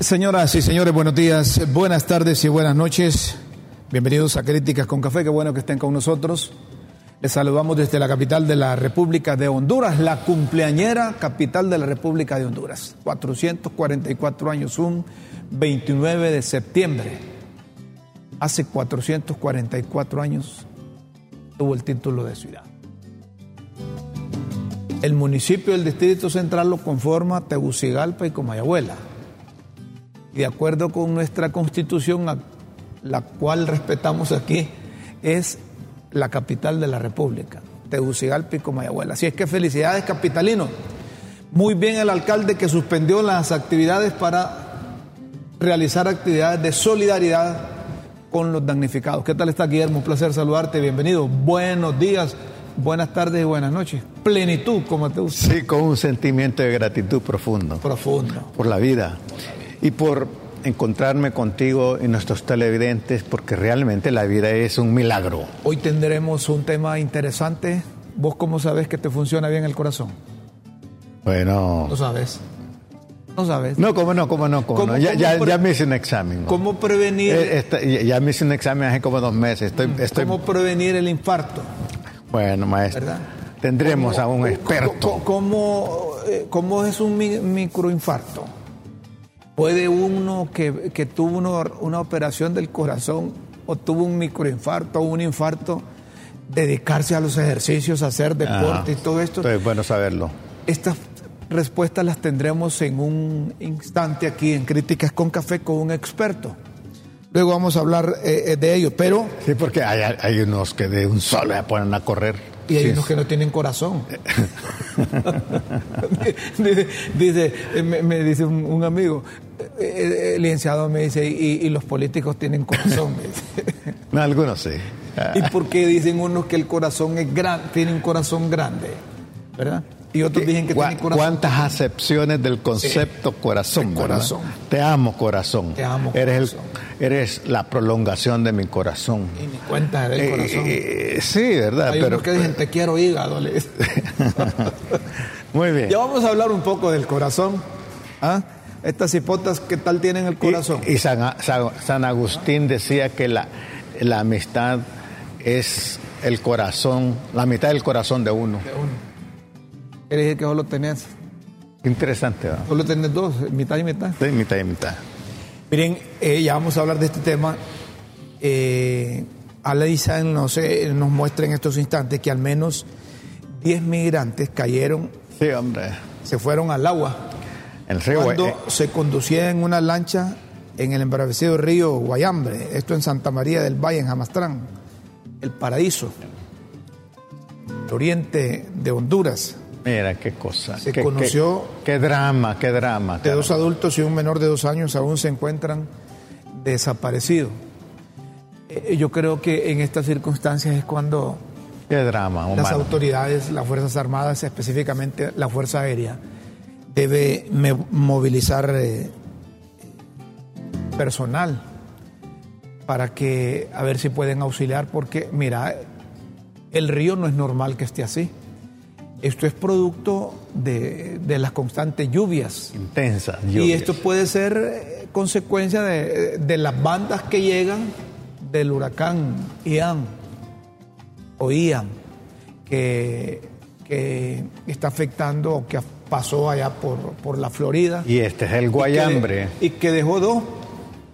Señoras y señores, buenos días, buenas tardes y buenas noches. Bienvenidos a Críticas con Café, qué bueno que estén con nosotros. Les saludamos desde la capital de la República de Honduras, la cumpleañera capital de la República de Honduras. 444 años, un 29 de septiembre. Hace 444 años tuvo el título de ciudad. El municipio del Distrito Central lo conforma Tegucigalpa y Comayagüela de acuerdo con nuestra constitución, la cual respetamos aquí, es la capital de la República, Tegucigalpa y Comayagüela. Así es que felicidades, capitalinos. Muy bien el alcalde que suspendió las actividades para realizar actividades de solidaridad con los damnificados. ¿Qué tal está Guillermo? Un placer saludarte, bienvenido. Buenos días, buenas tardes y buenas noches. Plenitud, como te gusta. Sí, con un sentimiento de gratitud profundo. Profundo. Por la vida y por encontrarme contigo y nuestros televidentes, porque realmente la vida es un milagro. Hoy tendremos un tema interesante. ¿Vos cómo sabes que te funciona bien el corazón? Bueno. No sabes. No sabes. No, cómo no, cómo no, cómo, no. Ya, ya, ya, me hice un examen. ¿Cómo prevenir? Eh, esta, ya me hice un examen hace como dos meses. Estoy, estoy... ¿Cómo prevenir el infarto? Bueno, maestro. ¿verdad? Tendremos ¿Cómo, a un experto. ¿Cómo, cómo es un microinfarto? Puede uno que, que tuvo uno, una operación del corazón o tuvo un microinfarto o un infarto, dedicarse a los ejercicios, a hacer deporte Ah, y todo esto. Es bueno saberlo. Estas respuestas las tendremos en un instante aquí en Críticas con Café con un experto. Luego vamos a hablar eh, de ello, pero... Sí, porque hay, hay, unos que de un solo se ponen a correr. Y hay sí. unos que no tienen corazón. dice, dice me, me, dice un, un amigo, eh, el licenciado me dice, y, y los políticos tienen corazón. no, algunos sí. ¿Y por qué dicen unos que el corazón es grande, tiene un corazón grande? ¿Verdad? Y otros dicen que tiene corazón. ¿Cuántas acepciones del concepto sí. corazón? corazón. Te amo, corazón. Te amo, eres corazón. El, eres la prolongación de mi corazón. Y ni cuenta del eh, corazón. Eh, sí, ¿verdad? Hay Pero, que dicen, te quiero hígado. Muy bien. Ya vamos a hablar un poco del corazón. ¿Ah? Estas hipotas, ¿qué tal tienen el corazón? Y, y San, San, San, Agustín decía que la, la amistad es el corazón, la mitad del corazón de uno. De uno. Quiere decir que solo tenés. Interesante, ¿verdad? Solo tenés dos, mitad y mitad. Sí, mitad y mitad. Miren, eh, ya vamos a hablar de este tema. Eh, Aleisa nos, eh, nos muestra en estos instantes que al menos 10 migrantes cayeron. Sí, hombre. Se fueron al agua. El río Cuando eh, se conducía en una lancha en el embravecido río Guayambre, esto en Santa María del Valle, en Jamastrán, el paraíso, el oriente de Honduras. Mira qué cosa. Se qué, conoció. Qué, qué, drama, qué drama. De dos adultos y un menor de dos años aún se encuentran desaparecidos. Eh, yo creo que en estas circunstancias es cuando qué drama, humano. las autoridades, las Fuerzas Armadas, específicamente la Fuerza Aérea, debe movilizar eh, personal para que a ver si pueden auxiliar, porque mira, el río no es normal que esté así. Esto es producto de, de las constantes lluvias. Intensas lluvias. Y esto puede ser eh, consecuencia de, de, las bandas que llegan del huracán Ian o Ian, que, que está afectando o que pasó allá por, por la Florida. Y este es el Guayambre. Y que, y que dejó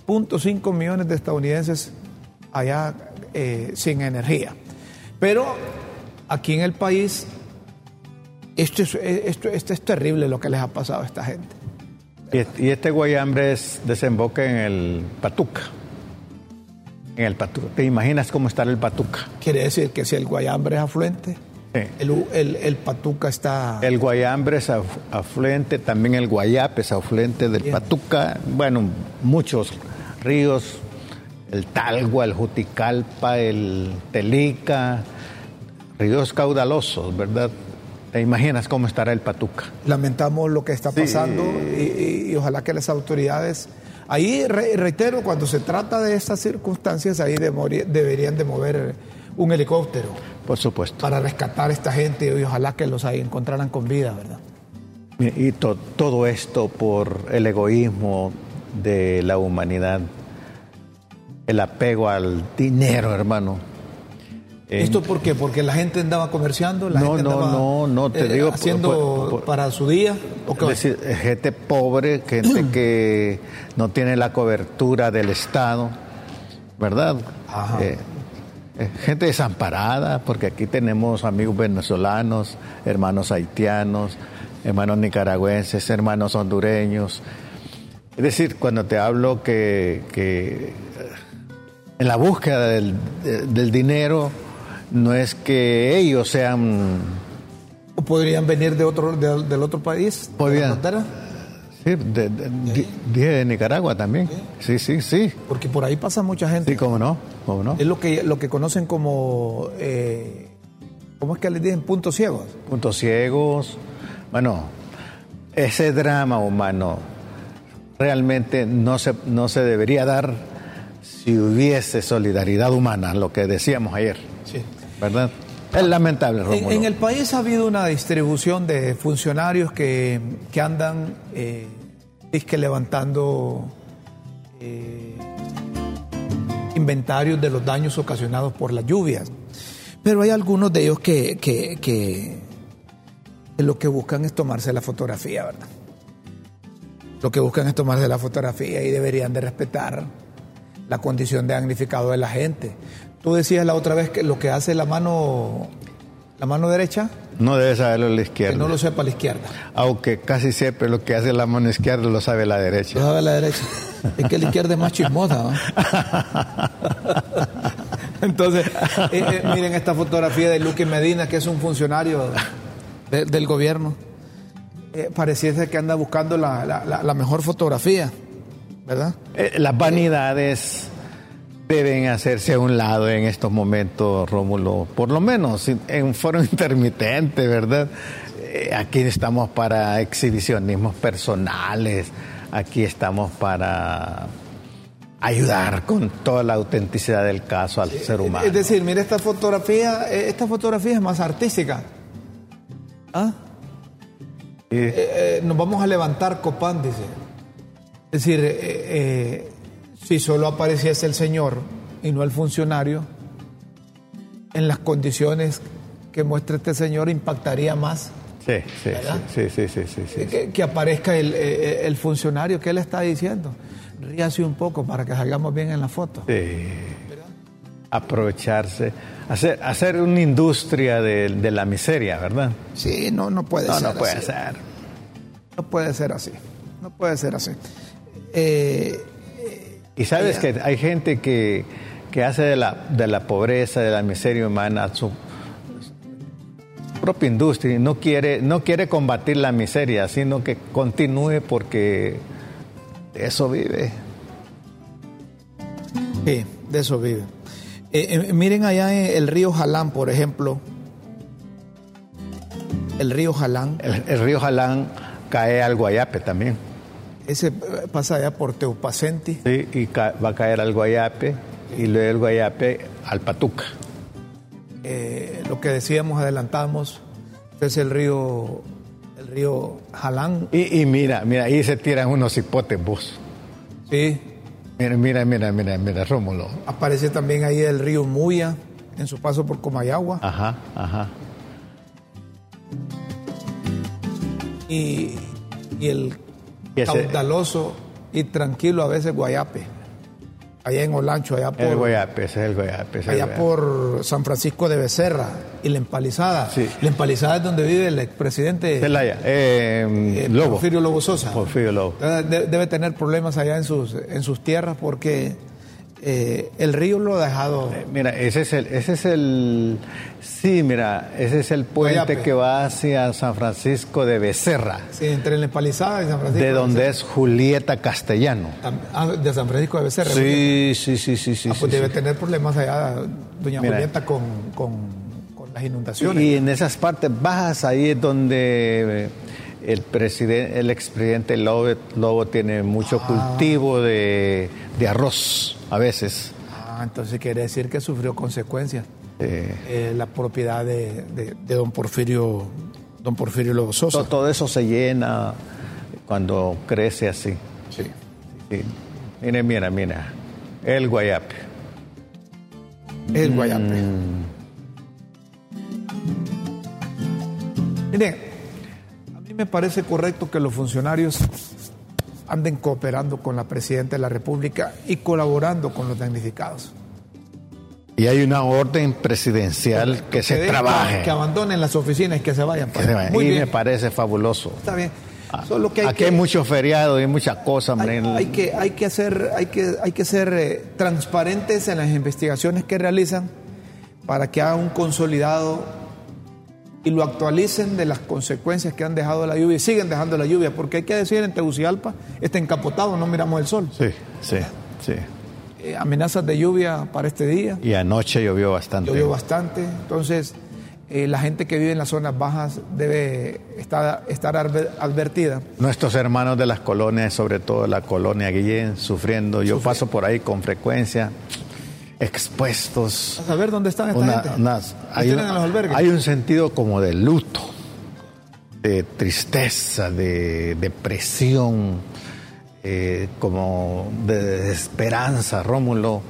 2.5 millones de estadounidenses allá eh, sin energía. Pero aquí en el país esto es, esto, esto es terrible lo que les ha pasado a esta gente. Y, este Guayambre es, desemboca en el Patuca. En el Patuca. ¿Te imaginas cómo está el Patuca? Quiere decir que si el Guayambre es afluente, el, Patuca está... El Guayambre es afluente, también el Guayape es afluente del Patuca. Bueno, muchos ríos, el Talgua, el Juticalpa, el Telica, ríos caudalosos, ¿verdad? ¿Te imaginas cómo estará el Patuca? Lamentamos lo que está pasando y, ojalá que las autoridades... Ahí reitero, cuando se trata de estas circunstancias, ahí deberían de mover un helicóptero. Por supuesto. Para rescatar a esta gente y ojalá que los encontraran con vida, ¿verdad? Y todo esto por el egoísmo de la humanidad, el apego al dinero, hermano. ¿Esto por qué? ¿Porque la gente andaba comerciando? La no, gente no, no, no, te eh, digo. Haciendo para su día. ¿o decir, gente pobre, gente que no tiene la cobertura del Estado, ¿verdad? Ajá. Eh, eh, gente desamparada, porque aquí tenemos amigos venezolanos, hermanos haitianos, hermanos nicaragüenses, hermanos hondureños. Es decir, cuando te hablo que, que en la búsqueda del, dinero no es que ellos sean... ¿O podrían venir de otro, del otro país? ¿Podrían? Sí, de, de, Nicaragua también. Sí, sí, sí. Porque por ahí pasa mucha gente. Sí, cómo no, cómo no. Es lo que, lo que conocen como, eh, ¿cómo es que les dicen? Puntos ciegos. Puntos ciegos. Bueno, ese drama humano realmente no se, no se debería dar si hubiese solidaridad humana, lo que decíamos ayer. Sí. ¿Verdad? Es lamentable, En, en, el país ha habido una distribución de funcionarios que, que andan eh, es que levantando eh, inventarios de los daños ocasionados por las lluvias. Pero hay algunos de ellos que, que, que, lo que buscan es tomarse la fotografía, ¿verdad? Lo que buscan es tomarse la fotografía y deberían de respetar la condición de damnificado de la gente. Tú decías la otra vez que lo que hace la mano, la mano derecha. No debe saberlo la izquierda. Que no lo sepa la izquierda. Aunque casi siempre lo que hace la mano izquierda lo sabe la derecha. Lo sabe la derecha. Es que la izquierda es más chismosa. Entonces, eh, eh, miren esta fotografía de Luque Medina, que es un funcionario del gobierno. Eh, pareciese que anda buscando la, mejor fotografía, ¿verdad? las vanidades deben hacerse a un lado en estos momentos, Rómulo, por lo menos en foro intermitente, ¿verdad? Eh, aquí estamos para exhibicionismos personales, aquí estamos para ayudar con toda la autenticidad del caso al ser humano. Es decir, mire esta fotografía, eh, esta fotografía es más artística. ¿Ah? Eh, nos vamos a levantar Copán, dice. Es decir, si solo apareciese el señor y no el funcionario, en las condiciones que muestra este señor impactaría más. Sí, sí, sí, sí, sí, sí, Que, aparezca el, funcionario, ¿qué le está diciendo? Ríase un poco para que salgamos bien en la foto. Sí. Aprovecharse, hacer, hacer una industria de, la miseria, ¿verdad? Sí, no, no puede ser. No, puede ser. No puede ser así. No puede ser así. Eh, y sabes que hay gente que, hace de la, de la pobreza, de la miseria humana su, propia industria y no quiere, no quiere combatir la miseria, sino que continúe porque de eso vive. Sí, de eso vive. Eh, eh, miren allá en el río Jalán, por ejemplo. El río Jalán. el río Jalán cae al Guayape también. Ese pasa allá por Teupacenti. Sí, y va a caer al Guayape y luego el Guayape al Patuca. Eh, lo que decíamos, adelantamos, es el río, el río Jalán. Y, mira, mira, ahí se tiran unos hipotes vos. Sí. Mira, mira, mira, mira, mira, Rómulo. Aparece también ahí el río Muya en su paso por Comayagua. Ajá, ajá. Y, y el caudaloso y tranquilo a veces Guayape. allá en Olancho, allá por... El Guayape, ese es el Guayape. ese es el allá Guayape. por San Francisco de Becerra y La Empalizada. Sí. La Empalizada es donde vive el expresidente Celaya, eh, eh, Lobo. Porfirio Lobo Sosa. Porfirio Lobo. Entonces, de- debe tener problemas allá en sus, en sus tierras porque eh, el río lo ha dejado... Mira, ese es el, ese es el, sí, mira, ese es el puente que va hacia San Francisco de Becerra, Sí, entre La Empalizada y San Francisco de donde Becerra. es Julieta Castellano. Ah, de San Francisco de Becerra. Sí, sí, sí, sí, sí. Ah, pues sí, debe sí. tener problemas allá, doña Mira. Julieta, con, con, con las inundaciones. Y en esas partes bajas, ahí es donde eh, el presidente, el expresidente Lobo, Lobo tiene mucho cultivo de, de arroz a veces. Ah, entonces quiere decir que sufrió consecuencias Eh, eh, la propiedad de, de- de don Porfirio, don Porfirio Lobo Sosa. todo, todo eso se llena cuando crece así. Sí. Sí. Mira, mira, mira. El Guayape. El Guayape. Miren, a mí me parece correcto que los funcionarios anden cooperando con la Presidenta de la República y colaborando con los damnificados. Y hay una orden presidencial que se trabaje. Que abandonen las oficinas y que se vayan. que se vaya. Muy y bien, me parece fabuloso. está bien. Solo que hay Aquí que, hay muchos feriados y muchas cosas. hay, hay que, hay que hacer, hay que, hay que ser eh, transparentes en las investigaciones que realizan para que hagan un consolidado y lo actualicen de las consecuencias que han dejado la lluvia y siguen dejando la lluvia, porque hay que decir en Tegucigalpa está encapotado, no miramos el sol. Sí, sí, sí. Eh, amenazas de lluvia para este día, Y anoche llovió bastante. llovió bastante, entonces eh, la gente que vive en las zonas bajas debe estar, estar adver- advertida. Nuestros hermanos de las colonias, sobre todo la colonia Guillén, sufriendo. Yo paso por ahí con frecuencia, expuestos. A saber dónde están esta Una- gente. unas- ¿Los hay, un, en los albergues? hay un sentido como de luto, de tristeza, de depresión, eh, como de desesperanza, Rómulo.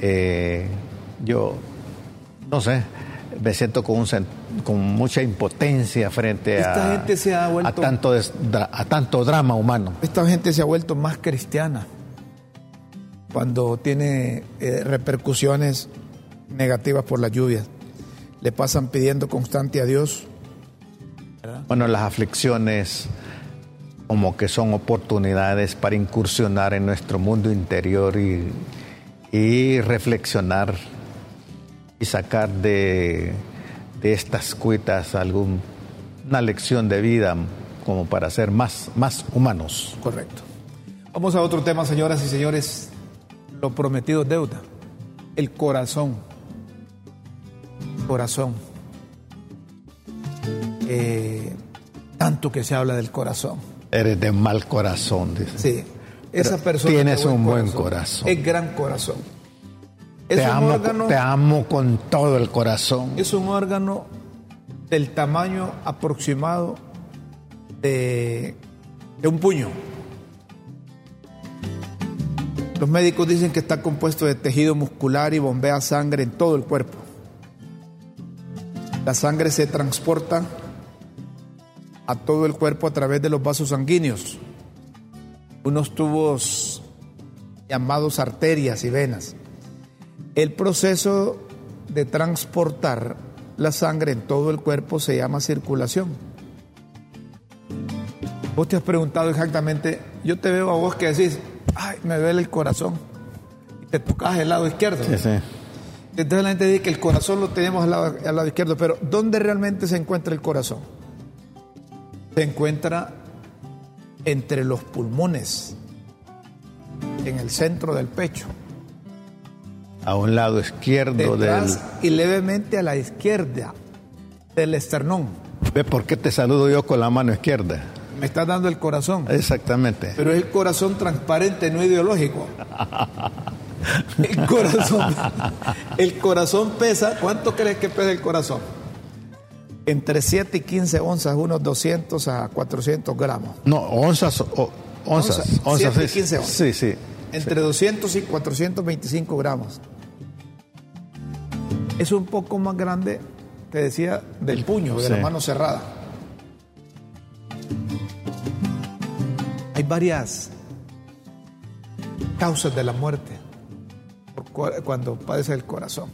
Eh, yo, no sé, me siento con, un con mucha impotencia frente Esta a, gente se ha vuelto- a, tanto a tanto drama humano. Esta gente se ha vuelto más cristiana cuando tiene eh, repercusiones negativas por las lluvias. Le pasan pidiendo constante a Dios. Bueno, las aflicciones como que son oportunidades para incursionar en nuestro mundo interior y, y reflexionar y sacar de, de estas cuitas alguna lección de vida como para ser más, más humanos. Correcto. Vamos a otro tema, señoras y señores. Lo prometido es deuda. El corazón. Corazón. Eh, tanto que se habla del corazón. Eres de mal corazón, dice. Sí. Esa Pero persona. tienes un buen corazón. Es gran corazón. Es Te un amo, órgano. te amo con todo el corazón. Es un órgano del tamaño aproximado de, de un puño. Los médicos dicen que está compuesto de tejido muscular y bombea sangre en todo el cuerpo. La sangre se transporta a todo el cuerpo a través de los vasos sanguíneos, unos tubos llamados arterias y venas. El proceso de transportar la sangre en todo el cuerpo se llama circulación. Vos te has preguntado exactamente, yo te veo a vos que decís, ay, me duele el corazón, y te tocas el lado izquierdo. Sí, sí. Entonces la gente dice que el corazón lo tenemos al lado, al lado izquierdo, pero ¿dónde realmente se encuentra el corazón? Se encuentra entre los pulmones, en el centro del pecho. A un lado izquierdo detrás del... y levemente a la izquierda del esternón. ¿Ve por qué te saludo yo con la mano izquierda? Me está dando el corazón, Exactamente. pero es el corazón transparente, no ideológico. El corazón, el corazón pesa, ¿cuánto crees que pesa el corazón? Entre 7 y 15 onzas, unos 200 a 400 gramos. No, onzas, o- onzas, Onza, onzas, siete y sí, 15 onzas. sí, sí. Entre 200 y 425 gramos. Es un poco más grande, te decía, del puño, de la Sí. mano cerrada. Varias causas de la muerte. cuando padece el corazón.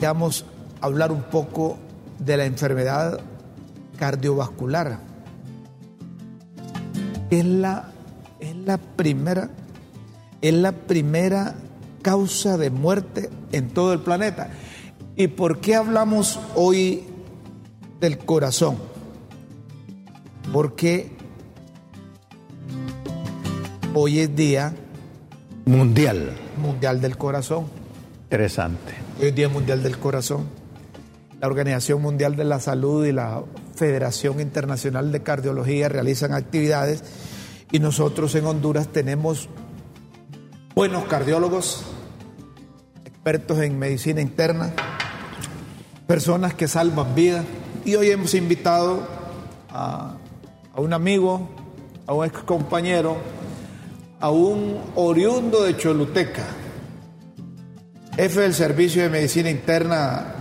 Vamos a hablar un poco de la enfermedad cardiovascular. Es la, es la primera, es la primera causa de muerte en todo el planeta. ¿Y por qué hablamos hoy del corazón? Porque hoy es día mundial. Mundial del corazón. Interesante. Hoy es Día Mundial del Corazón. La Organización Mundial de la Salud y la Federación Internacional de Cardiología realizan actividades y nosotros en Honduras tenemos buenos cardiólogos, expertos en medicina interna, personas que salvan vidas. Y hoy hemos invitado a, a un amigo, a un ex compañero, a un oriundo de Choluteca, jefe del Servicio de Medicina Interna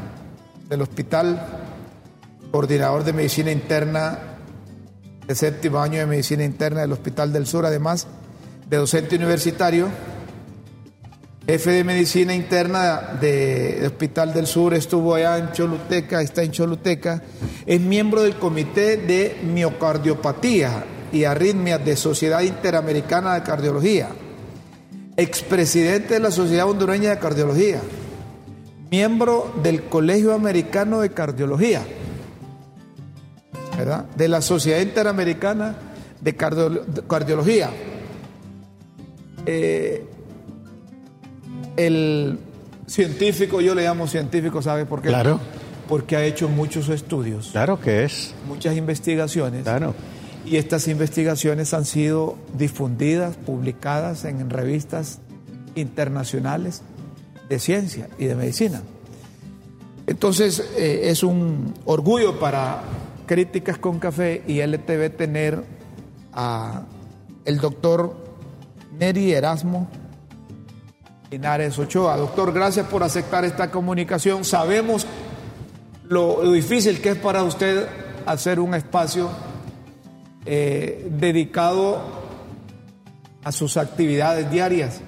del hospital, coordinador de Medicina Interna de séptimo año de Medicina Interna del Hospital del Sur, además de docente universitario jefe de medicina interna del Hospital del Sur, estuvo allá en Choluteca, está en Choluteca, es miembro del Comité de Miocardiopatía y Arritmias de Sociedad Interamericana de Cardiología, expresidente de la Sociedad Hondureña de Cardiología, miembro del Colegio Americano de Cardiología, ¿verdad? de la Sociedad Interamericana de Cardiología. Eh, el científico, yo le llamo científico, ¿sabe por qué? Claro. Porque ha hecho muchos estudios. Claro que es. Muchas investigaciones. Claro. Y estas investigaciones han sido difundidas, publicadas en revistas internacionales de ciencia y de medicina. Entonces, eh, es un orgullo para Críticas con Café y LTV tener a el doctor Neri Erasmo Linares Ochoa. Doctor, gracias por aceptar esta comunicación. Sabemos lo, difícil que es para usted hacer un espacio eh, dedicado a sus actividades diarias.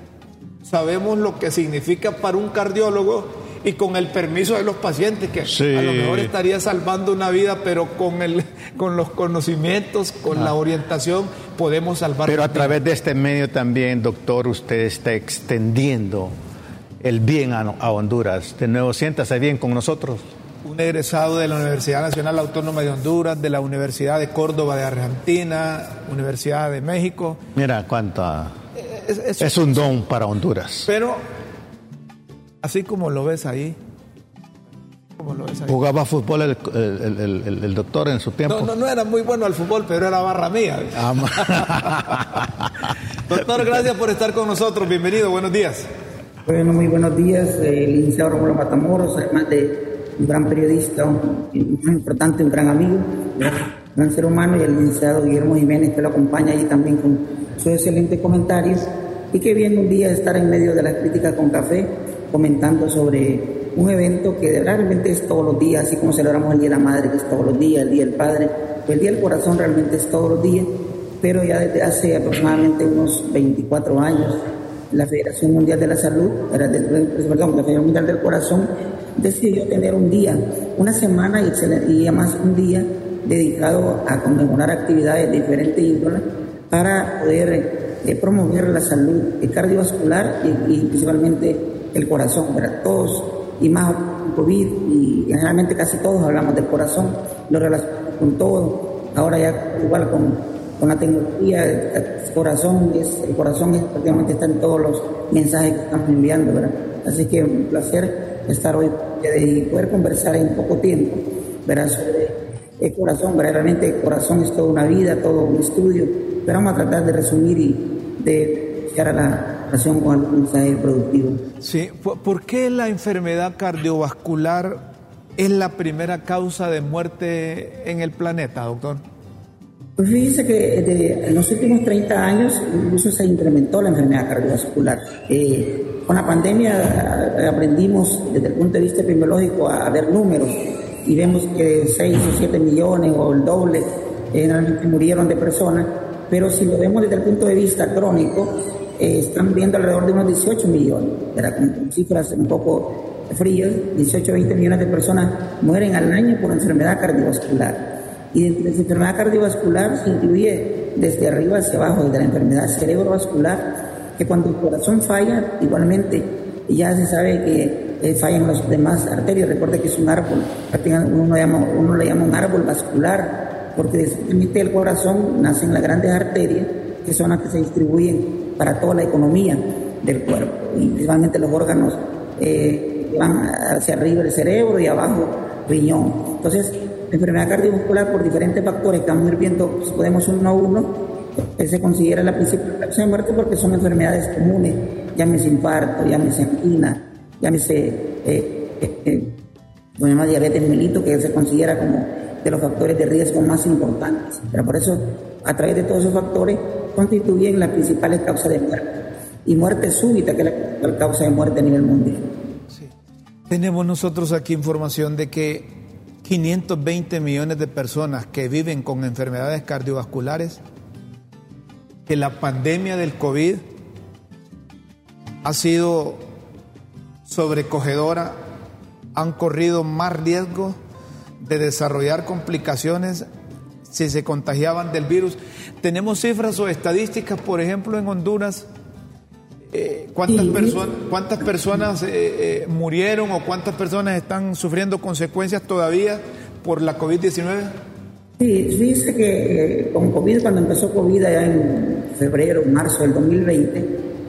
Sabemos lo que significa para un cardiólogo y con el permiso de los pacientes, que a lo mejor estaría salvando una vida, pero con, el, con los conocimientos, con la orientación, podemos salvar. Pero a través de este medio también, doctor, usted está extendiendo el bien a, a Honduras. De nuevo, siéntase bien con nosotros. Un egresado de la Universidad Nacional Autónoma de Honduras, de la Universidad de Córdoba de Argentina, Universidad de México. Mira cuánta... Es, es un don para Honduras. Pero Así como lo ves ahí. ¿Jugaba fútbol el, doctor en su tiempo? No, no, era muy bueno al fútbol, pero era barra mía. Ah, doctor, gracias por estar con nosotros. Bienvenido, buenos días. Bueno, muy buenos días. El licenciado Romulo Matamoros, además de un gran periodista, un, importante, un gran amigo, un gran ser humano, y el licenciado Guillermo Jiménez, que lo acompaña ahí también con sus excelentes comentarios. Y que viene un día estar en medio de las críticas con café comentando sobre un evento que realmente es todos los días, así como celebramos el Día de la Madre, que es todos los días, el Día del Padre, el Día del Corazón realmente es todos los días, pero ya desde hace aproximadamente unos 24 años, la Federación Mundial de la Salud, perdón, la Federación Mundial del Corazón, decidió tener un día, una semana y, además un día dedicado a conmemorar actividades de diferentes índoles para poder eh, promover la salud cardiovascular y, principalmente el corazón, ¿verdad? Todos, y más COVID, y generalmente casi todos hablamos del corazón, lo relacionamos con todo. Ahora ya igual con, con la tecnología, el corazón, es, corazón es, prácticamente está en todos los mensajes que estamos enviando, ¿verdad? Así que un placer estar hoy y poder conversar en poco tiempo, ¿verdad? Sobre el corazón, ¿verdad? Realmente el corazón es toda una vida, todo un estudio, pero vamos a tratar de resumir y de llegar a la con el mensaje productivo. Sí, ¿por qué la enfermedad cardiovascular es la primera causa de muerte en el planeta, doctor? Pues fíjese que en los últimos 30 años incluso se incrementó la enfermedad cardiovascular. Eh, con la pandemia eh, aprendimos desde el punto de vista epidemiológico a, ver números y vemos que 6 o 7 millones o el doble generalmente murieron de personas, pero si lo vemos desde el punto de vista crónico, eh, están viendo alrededor de unos 18 millones, con cifras un poco frías, 18 20 millones de personas mueren al año por enfermedad cardiovascular. Y de esa enfermedad cardiovascular se incluye desde arriba hacia abajo, desde la enfermedad cerebrovascular, que cuando el corazón falla, igualmente ya se sabe que eh, fallan las demás arterias. Recuerde que es un árbol, uno, llama, uno le llama un árbol vascular, porque desde el corazón nacen las grandes arterias, que son las que se distribuyen para toda la economía del cuerpo. Y principalmente los órganos eh, van hacia arriba el cerebro y abajo riñón. Entonces, enfermedad cardiovascular por diferentes factores a ir viendo, pues, podemos uno a uno, se considera la principal causa de muerte porque son enfermedades comunes, llámese infarto, llámese angina, llámese eh, eh, eh diabetes melito, que se considera como de los factores de riesgo más importantes. Pero por eso, a través de todos esos factores, constituyen las principales causas de muerte. Y muerte súbita, que es la causa de muerte a nivel mundial. Tenemos nosotros aquí información de que 520 millones de personas que viven con enfermedades cardiovasculares, que la pandemia del COVID ha sido sobrecogedora, han corrido más riesgo de desarrollar complicaciones si se contagiaban del virus. Tenemos cifras o estadísticas, por ejemplo, en Honduras, eh, ¿cuántas, ¿cuántas personas eh, eh, murieron o cuántas personas están sufriendo consecuencias todavía por la COVID-19? Sí, dice que con COVID, cuando empezó COVID allá en febrero, marzo del 2020,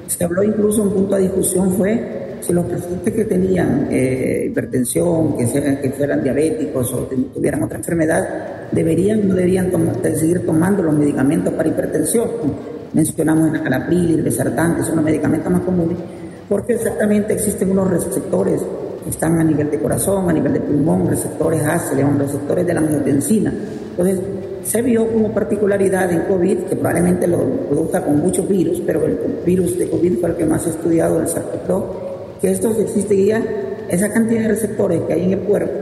se habló incluso un punto de discusión fue si los pacientes que tenían eh, hipertensión, que, que fueran diabéticos o tuvieran otra enfermedad, deberían o no deberían seguir tomando los medicamentos para hipertensión. Mencionamos en acalapril, irbesartán, que son los medicamentos más comunes, porque exactamente existen unos receptores que están a nivel de corazón, a nivel de pulmón, receptores A, se receptores de la angiotensina. Entonces, se vio como particularidad en COVID, que probablemente lo produzca con muchos virus, pero el virus de COVID fue el que más ha estudiado, el SARS-CoV que estos existían, esa cantidad de receptores que hay en el cuerpo,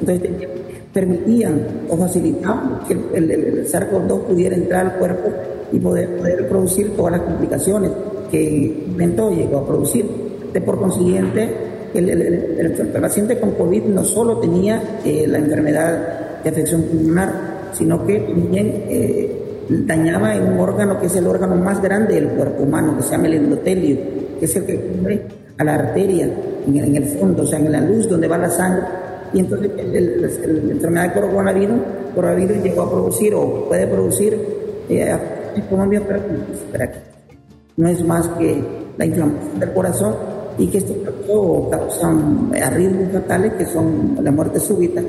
entonces permitían o facilitaban que el, el, SARS-CoV-2 pudiera entrar al cuerpo y poder, poder producir todas las complicaciones que el llegó a producir. De por consiguiente, el, paciente con COVID no solo tenía eh, la enfermedad de afección pulmonar, sino que también eh, dañaba en un órgano que es el órgano más grande del cuerpo humano, que se llama el endotelio, que es el que cubre a la arteria, en, el fondo, o sea, en la luz donde va la sangre. Y entonces la enfermedad de coronavirus, coronavirus llegó a producir o puede producir eh, no es más que la inflamación del corazón y que esto causa arritmias fatales que son la muerte súbita,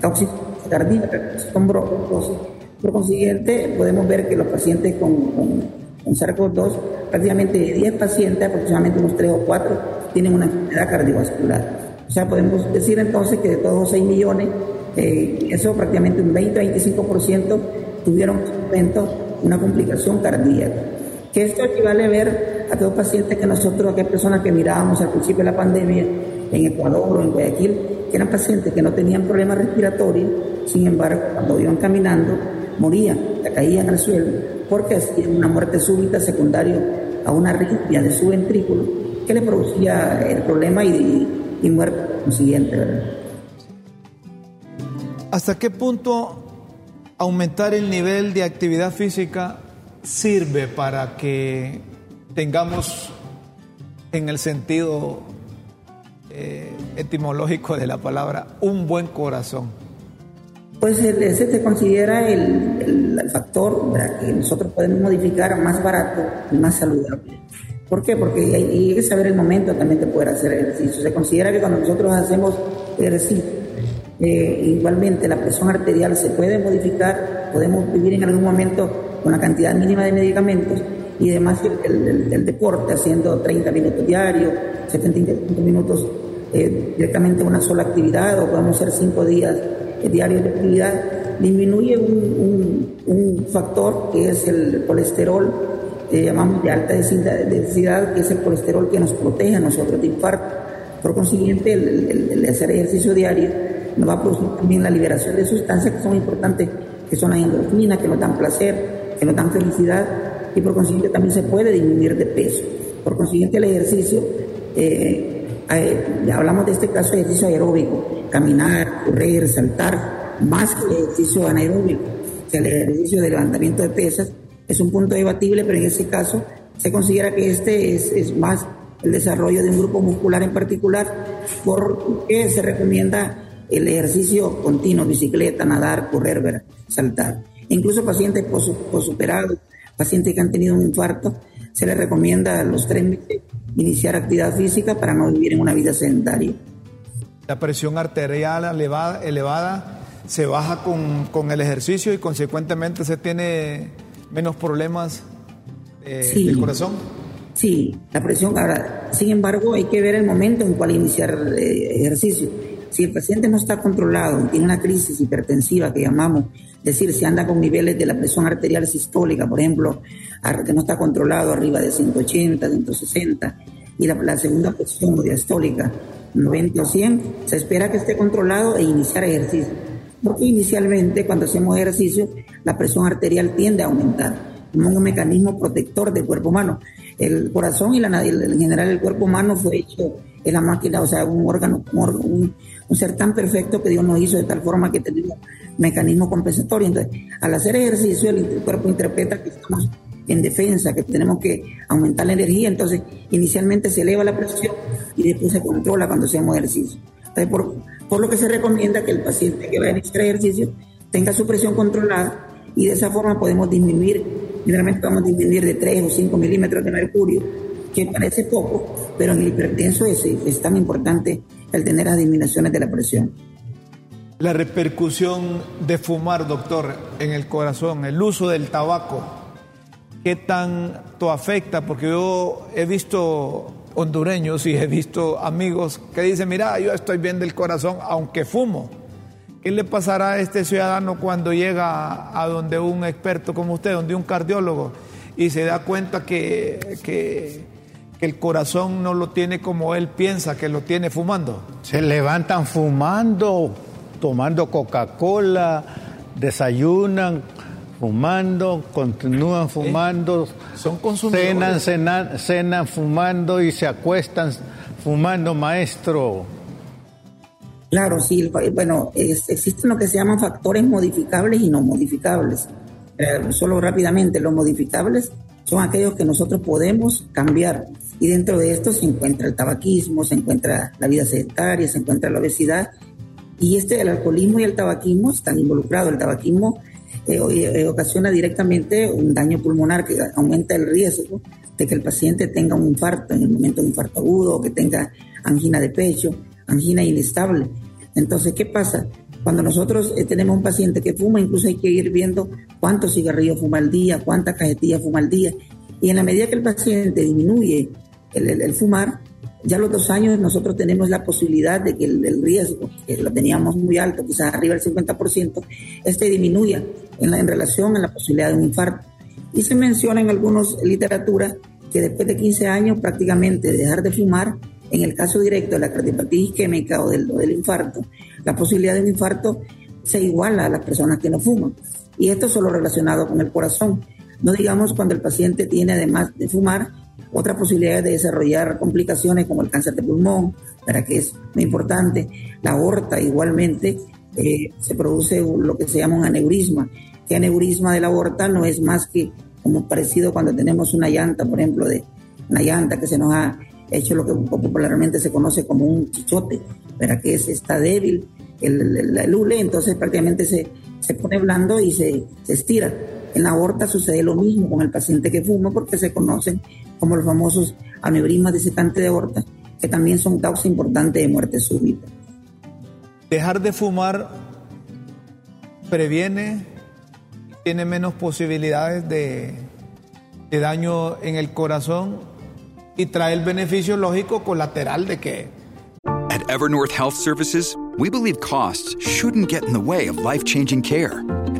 causa cardíaca, son Por consiguiente, podemos ver que los pacientes con, con, con SARS-CoV-2 prácticamente de 10 pacientes, aproximadamente unos 3 o 4, tienen una enfermedad cardiovascular. O sea, podemos decir entonces que de todos los 6 millones, eh, eso prácticamente un 20-25% tuvieron una complicación cardíaca. Que esto equivale a ver a todos pacientes que nosotros, aquellas personas que mirábamos al principio de la pandemia en Ecuador o en Guayaquil, eran pacientes que no tenían problemas respiratorios, sin embargo, cuando iban caminando, morían, caían al suelo, porque hacían una muerte súbita secundaria a una arritmia de su ventrículo que le producía el problema y, y muerte consiguiente. ¿Hasta qué punto aumentar el nivel de actividad física sirve para que tengamos en el sentido eh, etimológico de la palabra un buen corazón? Pues ese se considera el, factor que nosotros podemos modificar más barato y más saludable. ¿Por qué? Porque hay, que saber el momento también de poder hacer ejercicio. Se considera que cuando nosotros hacemos ejercicio, eh, igualmente la presión arterial se puede modificar, podemos vivir en algún momento con una cantidad mínima de medicamentos y además el, deporte, haciendo 30 minutos diarios, 75 minutos eh, directamente una sola actividad o podemos hacer 5 días diario de actividad, disminuye un, factor que es el colesterol, que llamamos de alta densidad, que es el colesterol que nos protege a nosotros de infarto. Por consiguiente, el, hacer ejercicio diario nos va a producir también la liberación de sustancias que son importantes, que son las endorfinas, que nos dan placer, que nos dan felicidad, y por consiguiente también se puede disminuir de peso. Por consiguiente el ejercicio, eh, hablamos de este caso de ejercicio aeróbico, caminar, correr, saltar, más que el ejercicio anaeróbico, que el ejercicio de levantamiento de pesas es un punto debatible, pero en ese caso se considera que este es, es más el desarrollo de un grupo muscular en particular, porque se recomienda el ejercicio continuo, bicicleta, nadar, correr, saltar. Incluso pacientes posuperados, pacientes que han tenido un infarto, se les recomienda a los tres meses iniciar actividad física para no vivir en una vida sedentaria. La presión arterial elevada, elevada se baja con, con, el ejercicio y consecuentemente se tiene menos problemas eh, del corazón. Sí, la presión. Ahora, sin embargo, hay que ver el momento en cual iniciar el eh, ejercicio. Si el paciente no está controlado, tiene una crisis hipertensiva que llamamos, es decir, si anda con niveles de la presión arterial sistólica, por ejemplo, que no está controlado arriba de 180, 160, y la, segunda presión diastólica 90 o 100, se espera que esté controlado e iniciar ejercicio. Porque inicialmente cuando hacemos ejercicio, la presión arterial tiende a aumentar como un mecanismo protector del cuerpo humano. El corazón y la, en general el cuerpo humano fue hecho en la máquina, o sea, un órgano, un, un, ser tan perfecto que Dios nos hizo de tal forma que tenemos mecanismo compensatorio. Entonces, al hacer ejercicio, el, cuerpo interpreta que estamos en defensa, que tenemos que aumentar la energía, entonces inicialmente se eleva la presión y después se controla cuando hacemos ejercicio. Entonces, por, por lo que se recomienda que el paciente que va a iniciar ejercicio tenga su presión controlada y de esa forma podemos disminuir, generalmente vamos a disminuir de 3 o 5 milímetros de mercurio, que parece poco, pero en el hipertenso es, tan importante el tener las disminuciones de la presión. La repercusión de fumar, doctor, en el corazón, el uso del tabaco, ¿qué tanto afecta? Porque yo he visto hondureños y he visto amigos que dicen, mira, yo estoy bien del corazón aunque fumo. ¿Qué le pasará a este ciudadano cuando llega a donde un experto como usted, donde un cardiólogo, y se da cuenta que, que, el corazón no lo tiene como él piensa, que lo tiene fumando? Se levantan fumando, tomando Coca-Cola, desayunan fumando, continúan fumando, son consumidores. Cenan, cenan fumando y se acuestan fumando, maestro. Claro, sí, bueno, existen lo que se llaman factores modificables y no modificables. Eh, solo rápidamente, los modificables son aquellos que nosotros podemos cambiar. Y dentro de esto se encuentra el tabaquismo, se encuentra la vida sedentaria, se encuentra la obesidad. Y este, el alcoholismo y el tabaquismo están involucrados. El tabaquismo eh, eh, ocasiona directamente un daño pulmonar que aumenta el riesgo de que el paciente tenga un infarto en el momento de infarto agudo o que tenga angina de pecho, angina inestable. Entonces, ¿qué pasa? Cuando nosotros eh, tenemos un paciente que fuma, incluso hay que ir viendo cuántos cigarrillos fuma al día, cuántas cajetillas fuma al día. Y en la medida que el paciente disminuye el, fumar, ya a los dos años nosotros tenemos la posibilidad de que el, riesgo, que lo teníamos muy alto, quizás arriba del 50%, este disminuya en, en relación a la posibilidad de un infarto. Y se menciona en algunas literaturas que después de 15 años prácticamente de dejar de fumar, en el caso directo de la cardiopatía isquémica o del, del infarto, la posibilidad de un infarto se iguala a las personas que no fuman. Y esto solo relacionado con el corazón. No digamos cuando el paciente tiene, además de fumar, otra posibilidad de desarrollar complicaciones como el cáncer de pulmón, para que es muy importante. La aorta igualmente eh, se produce lo que se llama un aneurisma. Que aneurisma de la aorta no es más que como parecido cuando tenemos una llanta, por ejemplo, de una llanta que se nos ha hecho lo que popularmente se conoce como un chichote, ¿verdad? que es, está débil el, el, hule, entonces prácticamente se, se pone blando y se, se, estira. En la aorta sucede lo mismo con el paciente que fuma porque se conocen como los famosos aneurismas de secante de aorta, que también son causa importante de muerte súbita. Dejar de fumar previene, tiene menos posibilidades de, de daño en el corazón y trae el beneficio lógico colateral de que. At Evernorth Health Services, we believe costs shouldn't get in the way of life-changing care,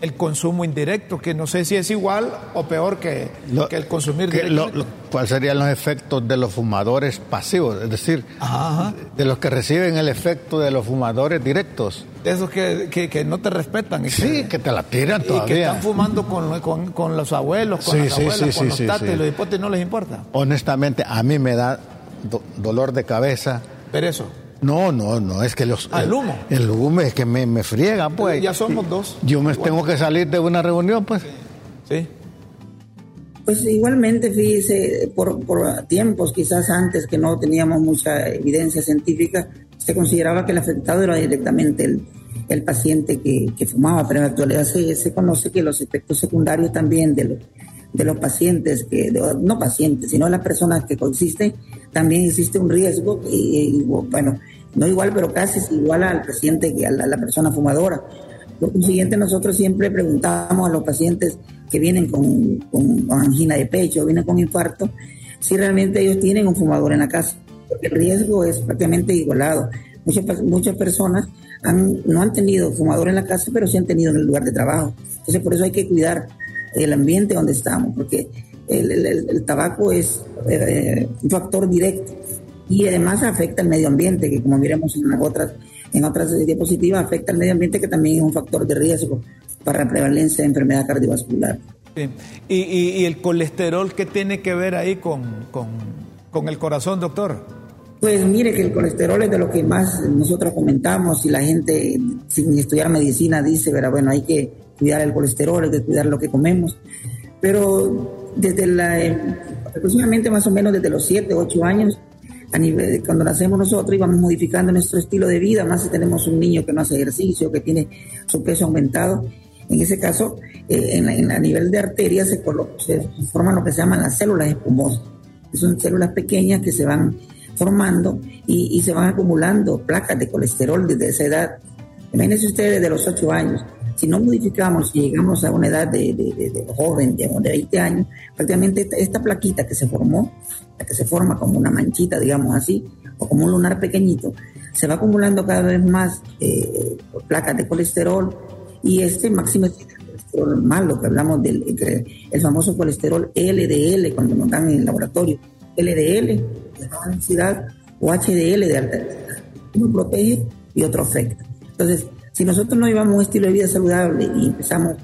el consumo indirecto, que no sé si es igual o peor que, Lo- que el consumir que directo. lo- lo- ¿Cuáles serían los efectos de los fumadores pasivos? Es decir, Ajá, de los que reciben el efecto de los fumadores directos. De esos que, que- que no te respetan. Y Sí, que te la tiran y que todavía. están fumando con, con- con los abuelos, con Sí, las sí, abuelas, sí, con los sí. y los hipotes no les importa. Honestamente, a mí me da do- dolor de cabeza. Pero eso, No, no, no, es que los... El humo. El humo es que me, me friega, pues. ya somos dos. Yo me tengo que salir de una reunión, pues. Sí. Pues igualmente, fíjese, por, por tiempos quizás antes que no teníamos mucha evidencia científica, se consideraba que el afectado era directamente el, el paciente que, que fumaba, pero en la actualidad se, se conoce que los efectos secundarios también de los, de los pacientes, que, de- no pacientes, sino las personas que coexisten, también existe un riesgo, y, bueno, no igual, pero casi es igual al paciente a la, a la persona fumadora. Por consiguiente, nosotros siempre preguntamos a los pacientes que vienen con, con angina de pecho, vienen con infarto, si realmente ellos tienen un fumador en la casa. Porque el riesgo es prácticamente igualado. Muchas, muchas personas han- no han tenido fumador en la casa, pero sí han tenido en el lugar de trabajo. Entonces, por eso hay que cuidar el ambiente donde estamos, porque el, el- el- el tabaco es eh, un factor directo y además afecta al medio ambiente, que como miremos en otras, en otras diapositivas, afecta al medio ambiente, que también es un factor de riesgo para la prevalencia de enfermedad cardiovascular. Sí. Y, y- y el colesterol, ¿qué tiene que ver ahí con, con- con el corazón, doctor? Pues mire que el colesterol es de lo que más nosotros comentamos y la gente sin estudiar medicina dice, pero bueno, hay que cuidar el colesterol, hay que cuidar lo que comemos. Pero desde la, eh, aproximadamente más o menos desde los 7, 8 años, a nivel de cuando nacemos nosotros y vamos modificando nuestro estilo de vida, más si tenemos un niño que no hace ejercicio, que tiene su peso aumentado, en ese caso, eh, en la- a nivel de arteria se, colo- se forman lo que se llaman las células espumosas. Son células pequeñas que se van formando y, y se van acumulando placas de colesterol desde esa edad. Imagínense ustedes desde los 8 años. Si no modificamos, si llegamos a una edad de, joven, de, de 20 años, prácticamente esta, plaquita que se formó, la que se forma como una manchita, digamos así, o como un lunar pequeñito, se va acumulando cada vez más eh, placas de colesterol y este máximo es el colesterol malo, que hablamos del que- el famoso colesterol LDL cuando nos dan en el laboratorio, LDL de baja densidad o HDL de alta densidad. Uno protege y otro afecta. Entonces, si nosotros no llevamos un estilo de vida saludable y empezamos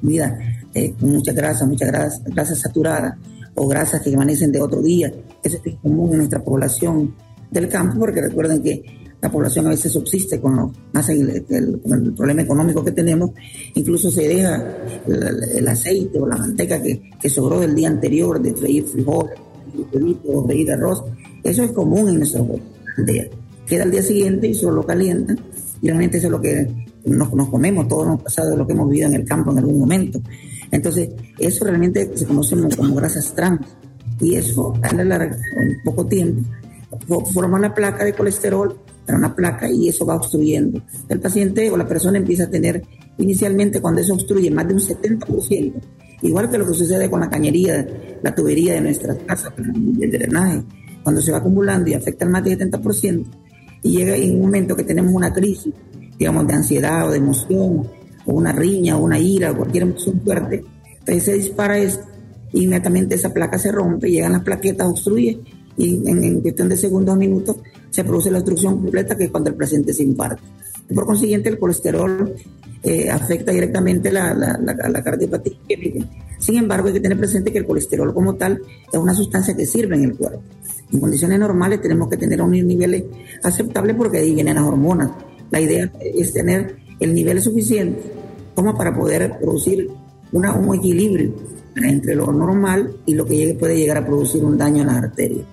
comida eh, con mucha grasa, mucha grasa, grasa saturada o grasas que amanecen de otro día, eso es común en nuestra población del campo, porque recuerden que la población a veces subsiste con, lo- más el, el- el problema económico que tenemos, incluso se deja el, el aceite o la manteca que, que sobró del día anterior de freír frijoles, o freír arroz, eso es común en nuestra aldea. Queda al día siguiente y solo lo calientan y realmente eso es lo que nos, nos comemos, todos hemos pasado lo que hemos vivido en el campo en algún momento. Entonces, eso realmente se conoce como, grasas trans y eso a la larga, en poco tiempo, fo- forma una placa de colesterol, una placa y eso va obstruyendo. El paciente o la persona empieza a tener inicialmente cuando eso obstruye más de un 70%, igual que lo que sucede con la cañería, la tubería de nuestras casas, el drenaje, cuando se va acumulando y afecta al más del 70%, y llega en un momento que tenemos una crisis, digamos, de ansiedad o de emoción, o una riña, o una ira, o cualquier emoción fuerte, entonces se dispara esto, y inmediatamente esa placa se rompe, llegan las plaquetas, obstruye, y en, cuestión de segundos o minutos se produce la obstrucción completa, que es cuando el paciente se infarta. Por consiguiente, el colesterol eh, afecta directamente la, la, la, la cardiopatía. Sin embargo, hay que tener presente que el colesterol como tal es una sustancia que sirve en el cuerpo. En condiciones normales tenemos que tener unos niveles aceptables porque ahí vienen las hormonas. La idea es tener el nivel suficiente como para poder producir un equilibrio entre lo normal y lo que puede llegar a producir un daño en las arterias.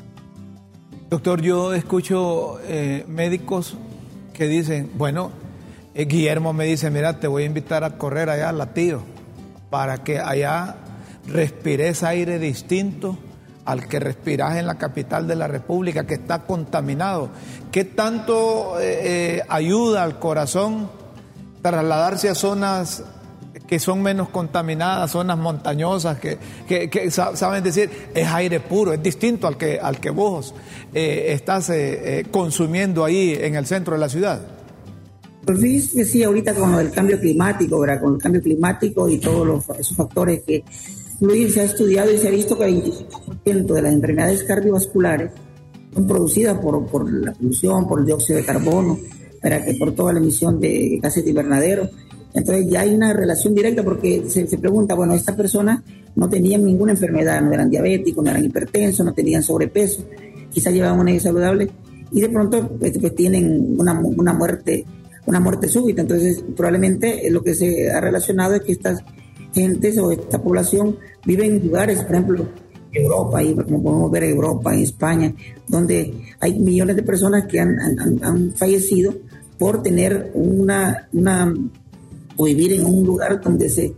Doctor, yo escucho eh, médicos que dicen, bueno, eh, Guillermo me dice, mira, te voy a invitar a correr allá al latío para que allá respires aire distinto al que respiras en la capital de la República, que está contaminado. ¿Qué tanto eh, eh, ayuda al corazón trasladarse a zonas que son menos contaminadas, zonas montañosas, que, que, saben decir, es aire puro, es distinto al que, al que vos eh, estás consumiendo ahí en el centro de la ciudad? Que sí, ahorita con el cambio climático, ¿verdad? con el cambio climático y todos esos factores que influyen, se ha estudiado y se ha visto que el 25% de las enfermedades cardiovasculares son producidas por, por la polución, por el dióxido de carbono, para que por toda la emisión de gases de invernadero. Entonces ya hay una relación directa porque se, pregunta, bueno, estas personas no tenían ninguna enfermedad, no eran diabéticos, no eran hipertensos, no tenían sobrepeso, quizás llevaban una vida saludable y de pronto pues, pues tienen una, una, muerte una muerte súbita. Entonces probablemente lo que se ha relacionado es que estas gentes o esta población vive en lugares, por ejemplo, Europa, y como podemos ver Europa, en España, donde hay millones de personas que han, fallecido por tener una, una o vivir en un lugar donde se,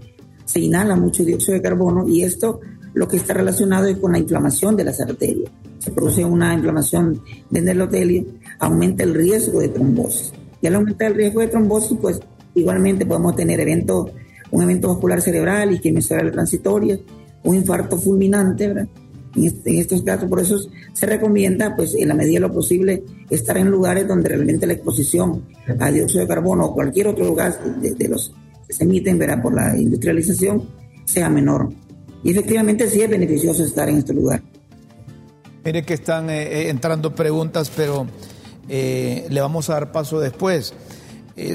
se inhala mucho dióxido de carbono y esto lo que está relacionado es con la inflamación de las arterias. Se produce una inflamación del endotelio, aumenta el riesgo de trombosis. Y al aumentar el riesgo de trombosis, pues igualmente podemos tener eventos, un evento vascular cerebral, y cerebral transitoria, un infarto fulminante, ¿verdad? En, estos casos, por eso se recomienda, pues en la medida de lo posible, estar en lugares donde realmente la exposición a dióxido de carbono o cualquier otro gas de, los que se emiten ¿verdad? por la industrialización sea menor. Y efectivamente sí es beneficioso estar en este lugar. Mire que están eh, eh, entrando preguntas, pero eh, le vamos a dar paso después.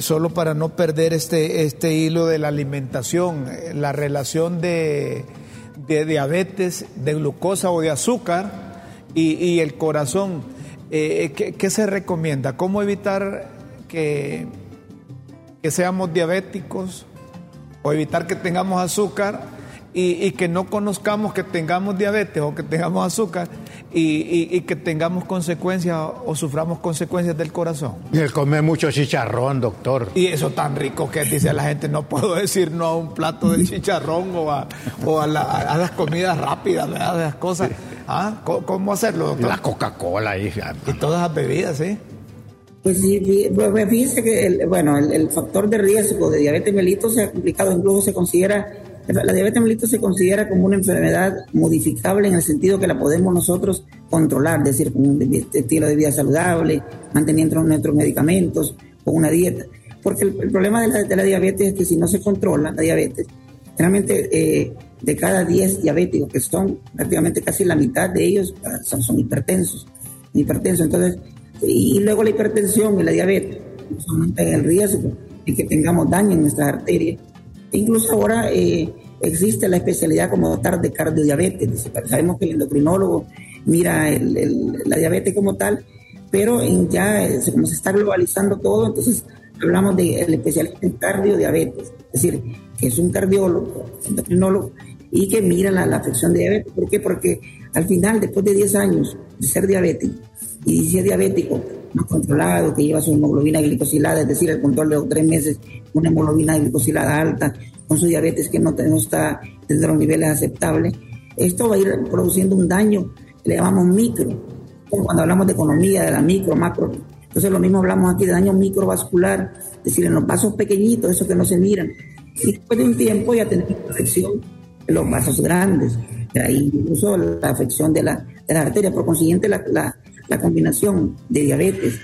Solo para no perder este, este hilo de la alimentación, la relación de de diabetes, de glucosa o de azúcar y, el corazón. Eh, ¿qué, se recomienda? ¿Cómo evitar que, que seamos diabéticos o evitar que tengamos azúcar y, que no conozcamos que tengamos diabetes o que tengamos azúcar y, que tengamos consecuencias o suframos consecuencias del corazón. Y el comer mucho chicharrón, doctor. Y eso tan rico que dice la gente, no puedo decir no a un plato de chicharrón o a, o a, las comidas rápidas, ¿verdad? De las cosas. ¿Ah? ¿Cómo hacerlo, doctor? La Coca-Cola. Y todas las bebidas, ¿sí? Pues sí, pues, fíjese que el, bueno, el, factor de riesgo de diabetes mellitus se ha complicado, incluso se considera la diabetes mellitus se considera como una enfermedad modificable en el sentido que la podemos nosotros controlar, es decir, con un estilo de vida saludable, manteniendo nuestros medicamentos, con una dieta. Porque el, problema de la, diabetes es que si no se controla la diabetes, realmente eh, de cada 10 diabéticos, que son prácticamente casi la mitad de ellos, ah, son, hipertensos. hipertensos. Entonces, y, luego la hipertensión y la diabetes aumentan el riesgo de que tengamos daño en nuestras arterias Incluso ahora eh, existe la especialidad como dotar de cardiodiabetes. Sabemos que el endocrinólogo mira la diabetes como tal, pero ya eh, como se está globalizando todo, entonces hablamos del especialista en cardiodiabetes, es decir, que es un cardiólogo, endocrinólogo, y que mira la, afección de diabetes. ¿Por qué? Porque al final, después de 10 años de ser diabético, y si es diabético no controlado, que lleva su hemoglobina glicosilada, es decir, el control de tres meses, una hemoglobina glicosilada alta, con su diabetes que no, está desde los niveles aceptables, esto va a ir produciendo un daño que le llamamos micro. Cuando hablamos de economía, de la micro, macro, entonces lo mismo hablamos aquí de daño microvascular, es decir, en los vasos pequeñitos, esos que no se miran. Y después de un tiempo ya tenemos afección de los vasos grandes, de incluso la afección de la, de la arteria, por consiguiente la la combinación de diabetes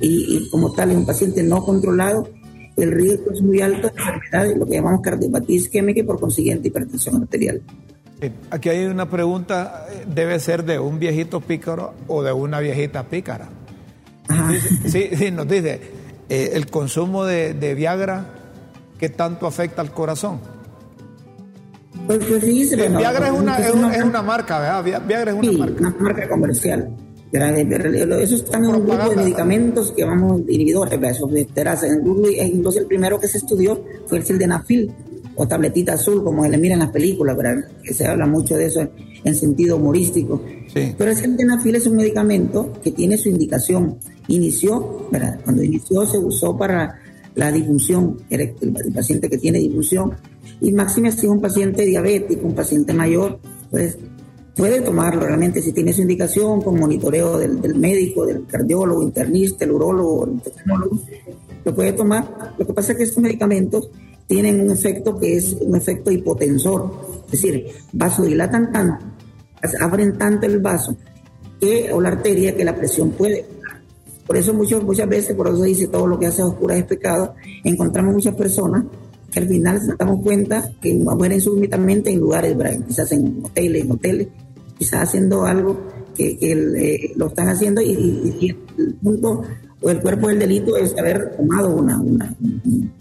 y, como tal en un paciente no controlado, el riesgo es muy alto de enfermedades, lo que llamamos cardiopatía isquémica y por consiguiente hipertensión arterial. Aquí hay una pregunta, ¿debe ser de un viejito pícaro o de una viejita pícara? Sí, sí, nos dice, eh, el consumo de, Viagra, ¿qué tanto afecta al corazón? Pues, pues Viagra es una, es, una, marca, ¿verdad? Viagra es una marca. Una marca comercial. Eso están en un grupo de medicamentos que llamamos inhibidores de esosterasa. Incluso el primero que se estudió fue el sildenafil o tabletita azul, como se le mira en las películas, ¿verdad? que se habla mucho de eso en sentido humorístico. Pero el sildenafil es un medicamento que tiene su indicación. Inició, ¿verdad? cuando inició se usó para la disfunción el, el paciente que tiene disfunción, y máxime si es un paciente diabético, un paciente mayor, pues puede tomarlo realmente si tiene su indicación con monitoreo del, médico, del cardiólogo, internista, el urólogo, el endocrinólogo, lo puede tomar. Lo que pasa es que estos medicamentos tienen un efecto que es un efecto hipotensor, es decir, vasodilatan tanto, abren tanto el vaso que, o la arteria que la presión puede. Por eso muchas, muchas veces, por eso dice todo lo que hace oscura es pecado, encontramos muchas personas que al final nos damos cuenta que mueren súbitamente en lugares, quizás en hoteles, en hoteles, quizás haciendo algo que, eh, lo están haciendo y, el punto o el cuerpo del delito es haber tomado una, una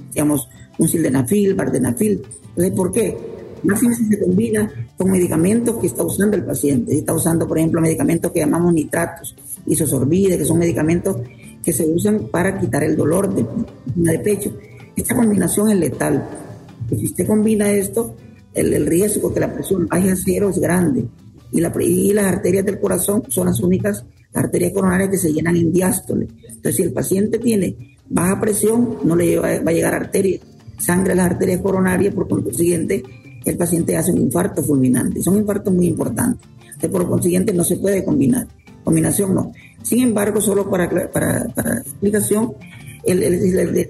digamos, un sildenafil, vardenafil. Entonces, ¿por qué? Más si se combina con medicamentos que está usando el paciente. Está usando, por ejemplo, medicamentos que llamamos nitratos, isosorbide, que son medicamentos que se usan para quitar el dolor de, de pecho. Esta combinación es letal. si usted combina esto, el, el riesgo que la presión baje cero es grande y, la, y las arterias del corazón son las únicas arterias coronarias que se llenan en diástole. Entonces, si el paciente tiene baja presión, no le va, a llegar arteria, sangre a las arterias coronarias, por consiguiente, el paciente hace un infarto fulminante. Son infartos muy importantes. Entonces, por consiguiente, no se puede combinar. Combinación no. Sin embargo, solo para, para explicación, el, el, el,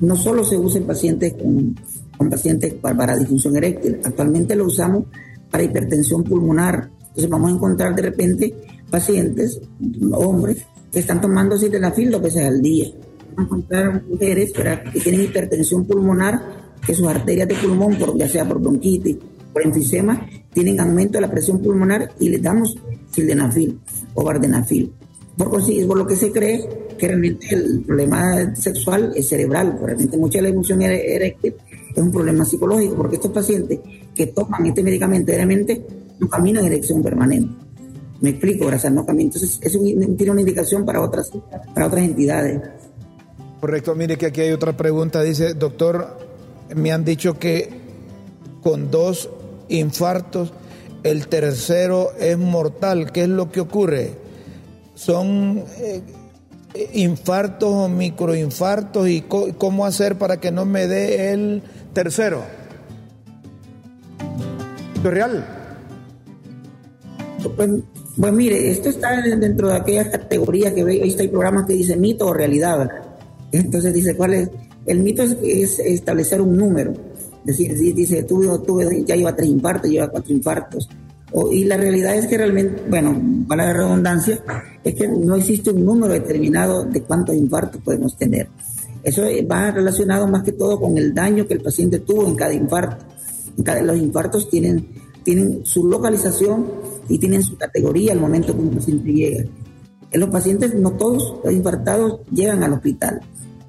no solo se usa en pacientes con, pacientes para, disfunción eréctil. Actualmente lo usamos para hipertensión pulmonar. Entonces vamos a encontrar de repente pacientes, hombres, que están tomando sildenafil dos veces al día. Vamos a encontrar mujeres que tienen hipertensión pulmonar, que sus arterias de pulmón, por, ya sea por bronquitis, por enfisema, tienen aumento de la presión pulmonar y les damos sildenafil o vardenafil. Por, por lo que se cree que realmente el problema sexual es cerebral, realmente mucha de la emoción eréctil es un problema psicológico, porque estos pacientes que toman este medicamento diariamente no caminan en erección permanente. Me explico, gracias, no caminan. Entonces, eso tiene una indicación para otras, para otras entidades. Correcto, mire que aquí hay otra pregunta. Dice, doctor, me han dicho que con dos infartos, el tercero es mortal. ¿Qué es lo que ocurre? Son eh, infartos o microinfartos y cómo hacer para que no me dé el tercero. ¿Es real? Pues, pues, mire, esto está dentro de aquellas categorías que veis, hay programas que dice mito o realidad. Entonces dice, ¿cuál es? El mito es, establecer un número. Es decir, dice, tuve, tuve, ya lleva tres infartos, lleva cuatro infartos y la realidad es que realmente, bueno, para la redundancia, es que no existe un número determinado de cuántos infartos podemos tener. Eso va relacionado más que todo con el daño que el paciente tuvo en cada infarto. los infartos tienen, tienen su localización y tienen su categoría al momento que un paciente llega. En los pacientes, no todos los infartados llegan al hospital.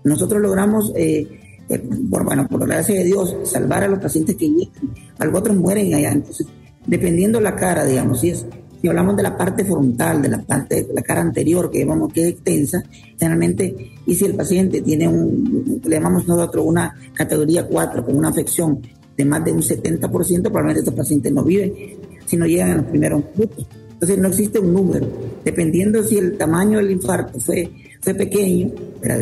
Nosotros logramos, eh, eh, por, bueno, por la gracia de Dios, salvar a los pacientes que llegan. Algunos otros mueren allá. Entonces, dependiendo la cara, digamos, si es si hablamos de la parte frontal, de la parte la cara anterior, que vemos que es extensa, generalmente, y si el paciente tiene un, le llamamos nosotros una categoría 4, con una afección de más de un 70%, probablemente estos pacientes no viven, si no llegan a los primeros minutos. Entonces no existe un número, dependiendo si el tamaño del infarto fue, fue pequeño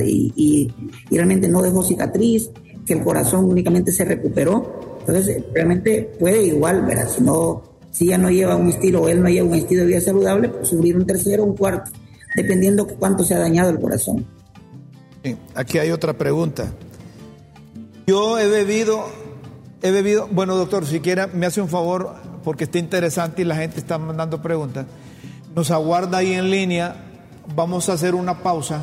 y, y realmente no dejó cicatriz, que el corazón únicamente se recuperó, entonces, realmente puede igual, ¿verdad? Si, no, si ya no lleva un estilo o él no lleva un estilo de vida saludable, pues subir un tercero un cuarto, dependiendo cuánto se ha dañado el corazón. aquí hay otra pregunta. Yo he bebido, he bebido, bueno doctor, si quiera me hace un favor, porque está interesante y la gente está mandando preguntas. Nos aguarda ahí en línea, vamos a hacer una pausa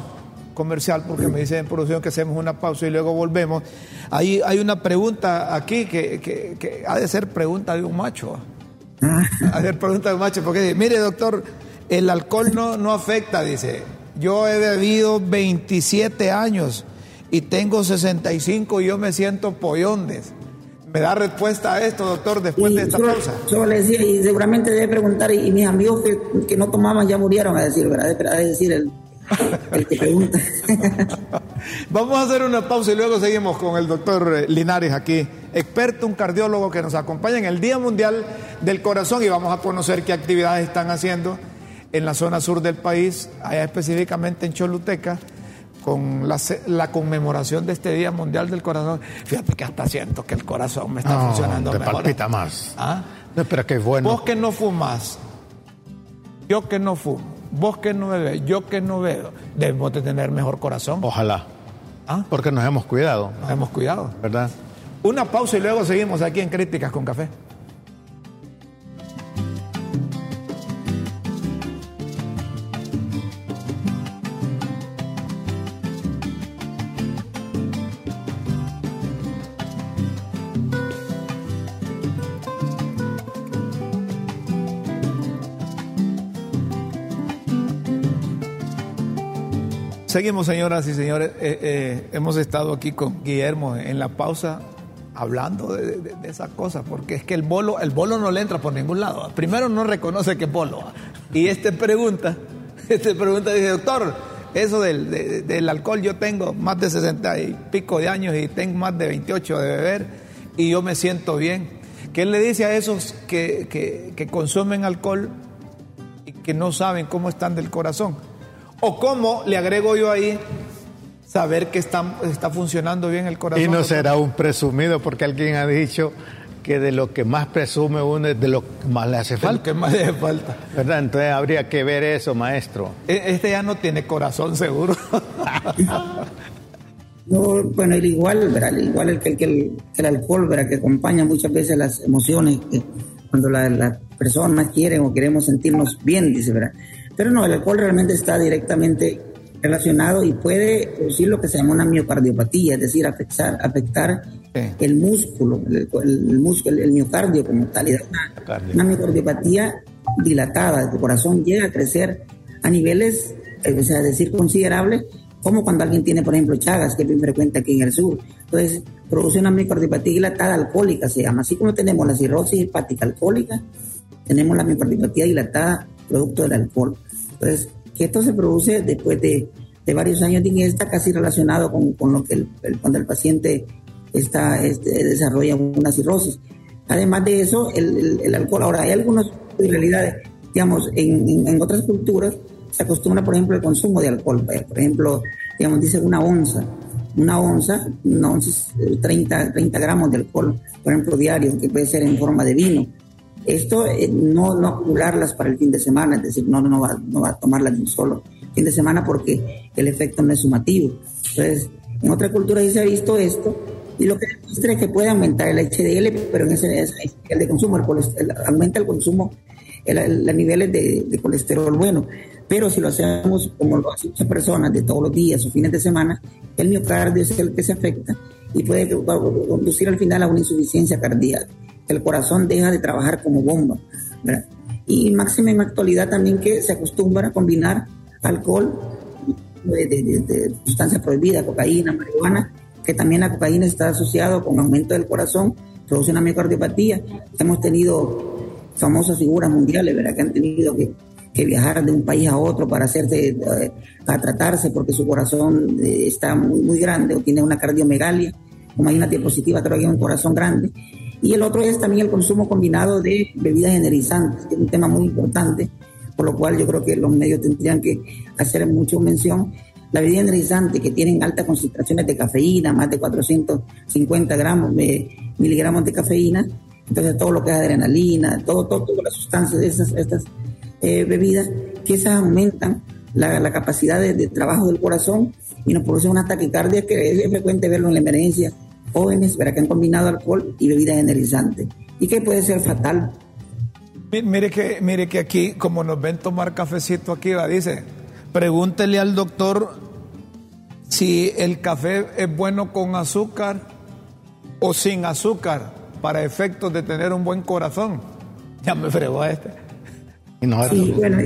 comercial porque me dicen en producción que hacemos una pausa y luego volvemos. Hay, hay una pregunta aquí que, que, ha de ser pregunta de un macho. Ah. Ha de ser pregunta de un macho porque dice, mire doctor, el alcohol no, no afecta, dice. Yo he bebido 27 años y tengo 65 y yo me siento pollondes. ¿Me da respuesta a esto, doctor, después de esta pausa? Yo le decía, y seguramente debe preguntar, y, mis amigos que, que, no tomaban ya murieron, a decir, ¿verdad? A decir el, Vamos a hacer una pausa y luego seguimos con el doctor eh, Linares aquí, experto, un cardiólogo que nos acompaña en el Día Mundial del Corazón y vamos a conocer qué actividades están haciendo en la zona sur del país, allá específicamente en Choluteca, con la, conmemoración de este Día Mundial del Corazón. Fíjate que hasta siento que el corazón me está funcionando te mejor. palpita más. ¿Ah? No, pero qué bueno. Vos que no fumas, yo que no fumo Vos que no bebés, yo que no veo, debemos de tener mejor corazón. Ojalá. ¿Ah? Porque nos hemos cuidado. Nos hemos cuidado. ¿Verdad? Una pausa y luego seguimos aquí en Críticas con Café. Seguimos, señoras y señores. Eh, eh, hemos estado aquí con Guillermo en la pausa hablando de, esas cosas, porque es que el bolo, el bolo no le entra por ningún lado. Primero no reconoce que es bolo. Y este pregunta, este pregunta dice, doctor, eso del, alcohol, yo tengo más de 60 y pico de años y tengo más de 28 de beber y yo me siento bien. ¿Qué le dice a esos que, que consumen alcohol y que no saben cómo están del corazón? O cómo le agrego yo ahí saber que está, está funcionando bien el corazón. Y no será un presumido porque alguien ha dicho que de lo que más presume uno es de lo que más le hace falta. que más le hace falta. ¿Verdad? Entonces habría que ver eso, maestro. E, este ya no tiene corazón seguro. no, bueno, igual, ¿verdad? igual el, que el, el, alcohol, ¿verdad? que acompaña muchas veces las emociones, que cuando las la personas quieren o queremos sentirnos bien, dice, ¿verdad? Pero no, el alcohol realmente está directamente relacionado y puede producir lo que se llama una miocardiopatía, es decir, afectar, afectar el músculo, el, músculo, el miocardio como tal. Una, una miocardiopatía dilatada, el corazón llega a crecer a niveles, eh, o sea, decir, considerables, como cuando alguien tiene, por ejemplo, Chagas, que es bien frecuente aquí en el sur. Entonces, produce una miocardiopatía dilatada alcohólica, se llama. Así como tenemos la cirrosis hepática alcohólica, tenemos la miocardiopatía dilatada producto del alcohol. Entonces, que esto se produce después de, varios años de ingesta, casi relacionado con, lo que el, cuando el paciente está, este, desarrolla una cirrosis. Además de eso, el, alcohol, ahora hay algunas realidades, digamos, en, otras culturas se acostumbra, por ejemplo, el consumo de alcohol. Por ejemplo, digamos, dice una onza, una onza, una onza 30, 30 gramos de alcohol, por ejemplo, diario, que puede ser en forma de vino. Esto eh, no, no acumularlas para el fin de semana, es decir, no, no, va, no va a tomarlas de un solo fin de semana porque el efecto no es sumativo. Entonces, en otra cultura sí se ha visto esto y lo que demuestra es que puede aumentar el HDL, pero en ese, el de consumo, el, aumenta el consumo, los niveles de, de, colesterol bueno. Pero si lo hacemos como lo hacen muchas personas de todos los días o fines de semana, el miocardio es el que se afecta y puede conducir al final a una insuficiencia cardíaca el corazón deja de trabajar como bomba. Y máxima en actualidad también que se acostumbra a combinar alcohol de, sustancia prohibida, cocaína, marihuana, que también la cocaína está asociado con aumento del corazón, produce una miocardiopatía. Hemos tenido famosas figuras mundiales, ¿verdad? Que han tenido que, viajar de un país a otro para hacerse, eh, para tratarse porque su corazón eh, está muy, muy grande o tiene una cardiomegalia. Como hay una diapositiva, creo que hay un corazón grande y el otro es también el consumo combinado de bebidas energizantes, que es un tema muy importante, por lo cual yo creo que los medios tendrían que hacer mucho mención. La bebida energizante que tienen altas concentraciones de cafeína, más de 450 gramos de miligramos de cafeína, entonces todo lo que es adrenalina, todo, todo, todas las sustancias de esas, estas eh, bebidas, que esas aumentan la, la capacidad de, de, trabajo del corazón y nos producen una taquicardia que es frecuente verlo en la emergencia jóvenes para que han combinado alcohol y bebidas energizantes y que puede ser fatal. Mire que, mire que aquí, como nos ven tomar cafecito aquí, va, dice, pregúntele al doctor si el café es bueno con azúcar o sin azúcar para efectos de tener un buen corazón. Ya me fregó a este. sí, bueno,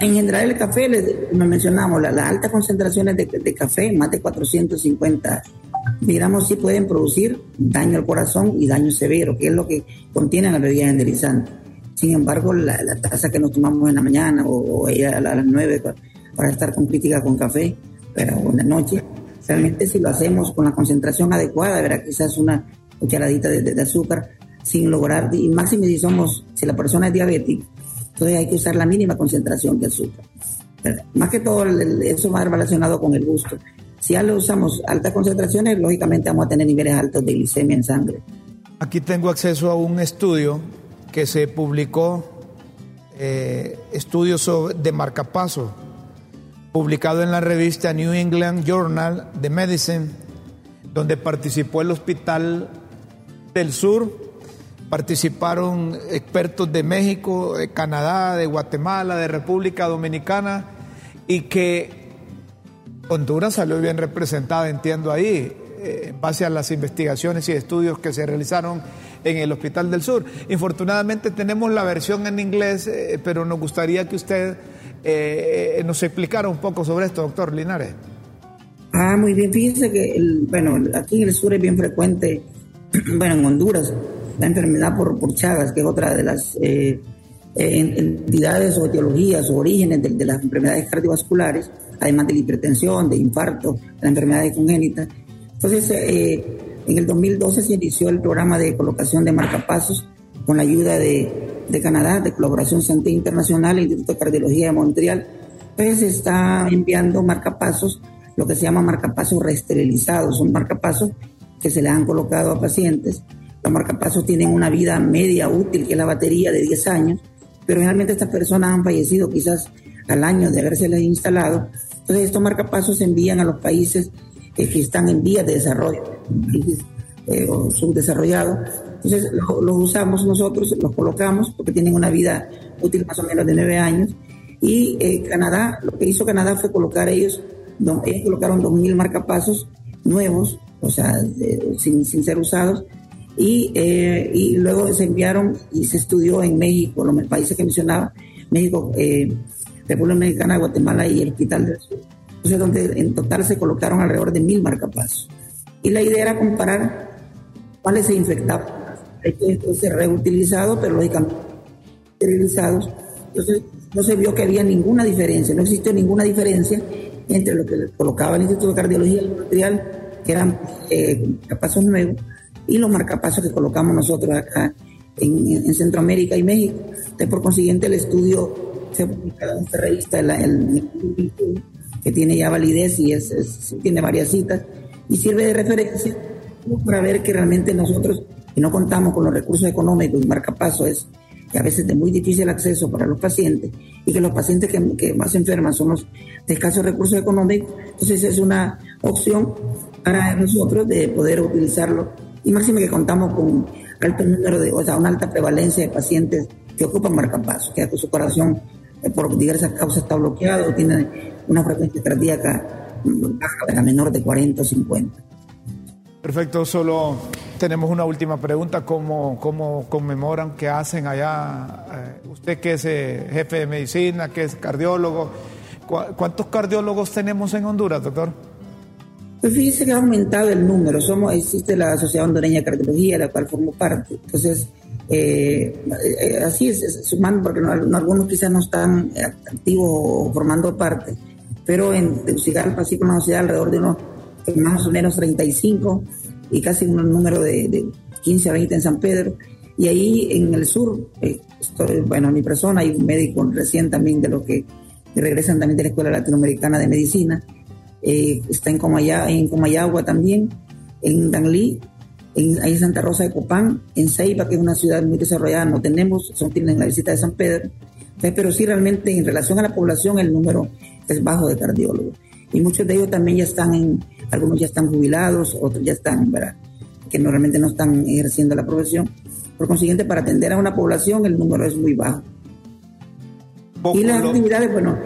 en general el café, como mencionamos, las, altas concentraciones de, de, café, más de 450 digamos, sí pueden producir daño al corazón y daño severo, que es lo que contienen las bebidas energizantes. Sin embargo, la, taza que nos tomamos en la mañana o, a las 9 para, estar con crítica con café, pero en la noche, realmente si lo hacemos con la concentración adecuada, verá quizás una cucharadita de, azúcar sin lograr, y máximo si somos, si la persona es diabética, entonces hay que usar la mínima concentración de azúcar. más que todo, eso va relacionado con el gusto. Si ya lo usamos altas concentraciones, lógicamente vamos a tener niveles altos de glicemia en sangre. Aquí tengo acceso a un estudio que se publicó, eh, estudio sobre, de marcapaso, publicado en la revista New England Journal de Medicine, donde participó el Hospital del Sur, participaron expertos de México, de Canadá, de Guatemala, de República Dominicana, y que Honduras salió bien representada, entiendo ahí, eh, en base a las investigaciones y estudios que se realizaron en el Hospital del Sur. Infortunadamente tenemos la versión en inglés, eh, pero nos gustaría que usted eh, nos explicara un poco sobre esto, doctor Linares. Ah, muy bien. Fíjense que, bueno, aquí en el sur es bien frecuente, bueno, en Honduras, la enfermedad por, por Chagas, que es otra de las entidades o etiologías o orígenes de, de, las enfermedades cardiovasculares, además de la hipertensión, de infarto, de enfermedades congénitas. Entonces, eh, en el 2012 se inició el programa de colocación de marcapasos con la ayuda de, de Canadá, de Colaboración Santé Internacional, el Instituto de Cardiología de Montreal. Entonces se está enviando marcapasos, lo que se llama marcapasos reesterilizados, son marcapasos que se le han colocado a pacientes. Los marcapasos tienen una vida media útil, que es la batería de 10 años, pero realmente estas personas han fallecido quizás al año de habérseles instalado. Entonces estos marcapasos se envían a los países que están en vías de desarrollo, eh, o subdesarrollados. Entonces los usamos nosotros, los colocamos porque tienen una vida útil más o menos de nueve años. Y eh, Canadá, lo que hizo Canadá fue colocar ellos, ellos colocaron 2.000 marcapasos nuevos, o sea, sin, sin, ser usados, y, eh, y luego se enviaron y se estudió en México, los países que mencionaba, México, eh, República Mexicana, Guatemala y el Hospital del Sur donde en total se colocaron alrededor de mil marcapasos. Y la idea era comparar cuáles se infectaban. Estos se reutilizados, pero lógicamente esterilizados. Entonces no se vio que había ninguna diferencia, no existió ninguna diferencia entre lo que colocaba el Instituto de Cardiología Material, que eran eh, nuevos, y los marcapasos que colocamos nosotros acá en, Centroamérica y México. Entonces, por consiguiente, el estudio se publicado en esta revista, el, que tiene ya validez y es, tiene varias citas y sirve de referencia para ver que realmente nosotros, que no contamos con los recursos económicos, y marcapaso es que a veces de muy difícil acceso para los pacientes y que los pacientes que, más enferman son los de escasos recursos económicos, entonces es una opción para nosotros de poder utilizarlo y máximo que contamos con alto número de, o sea, una alta prevalencia de pacientes que ocupan marcapasos, que su corazón eh, por diversas causas está bloqueado, tiene una frecuencia cardíaca baja, la menor de 40 o 50. Perfecto, solo tenemos una última pregunta. ¿Cómo, cómo conmemoran, qué hacen allá? Eh, usted que es eh, jefe de medicina, que es cardiólogo, ¿cuántos cardiólogos tenemos en Honduras, doctor? Pues fíjese que ha aumentado el número. Somos, existe la Sociedad Hondureña de Cardiología, de la cual formo parte. Entonces, eh, así es, sumando, porque algunos quizás no están activos o formando parte pero en Tegucigalpa sí conocía sociedad alrededor de unos más o menos 35 y casi un número de, 15 a 20 en San Pedro. Y ahí en el sur, eh, bueno, mi persona y un médico recién también de los que, regresan también de la Escuela Latinoamericana de Medicina, eh, está en, Comaya, en Comayagua también, en Danlí, en, ahí en Santa Rosa de Copán, en Ceiba, que es una ciudad muy desarrollada, no tenemos, son tienen la visita de San Pedro, pero sí realmente en relación a la población el número es bajo de cardiólogos. Y muchos de ellos también ya están en, algunos ya están jubilados, otros ya están, ¿verdad? Que normalmente no están ejerciendo la profesión. Por consiguiente, para atender a una población el número es muy bajo. y las actividades, bueno,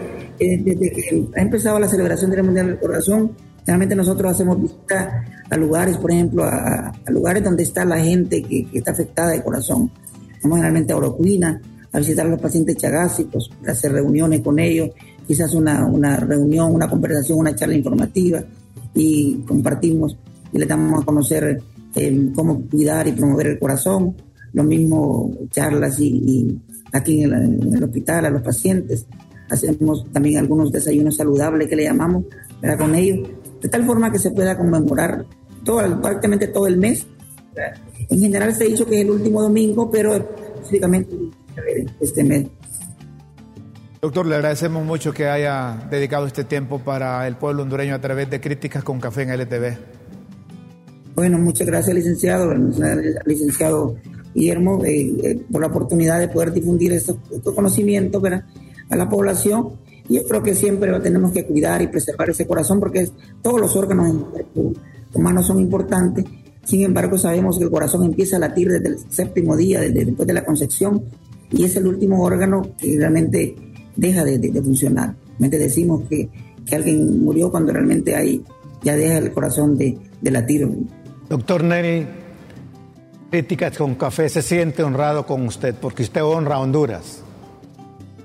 desde que ha empezado la celebración del Mundial del Corazón, realmente nosotros hacemos visita a lugares, por ejemplo, a, lugares donde está la gente que, está afectada de corazón. Vamos generalmente a Orocuina, a visitar a los pacientes chagásicos, a hacer reuniones con ellos, quizás una, una reunión, una conversación, una charla informativa y compartimos y le damos a conocer eh, cómo cuidar y promover el corazón, lo mismo charlas y, aquí en el, hospital a los pacientes. Hacemos también algunos desayunos saludables que le llamamos para con ellos, de tal forma que se pueda conmemorar todo, prácticamente todo el mes. En general se ha dicho que es el último domingo, pero específicamente este mes Doctor, le agradecemos mucho que haya dedicado este tiempo para el pueblo hondureño a través de Críticas con Café en LTV. Bueno, muchas gracias, licenciado, licenciado Guillermo, eh, eh, por la oportunidad de poder difundir estos, conocimientos a la población Y yo creo que siempre tenemos que cuidar y preservar ese corazón porque todos los órganos humanos son importantes. Sin embargo, sabemos que el corazón empieza a latir desde el séptimo día, desde después de la concepción, y es el último órgano que realmente deja de, funcionar. Realmente decimos que, que, alguien murió cuando realmente hay, ya deja el corazón de, latir. Doctor Neri, Críticas con Café se siente honrado con usted porque usted honra a Honduras.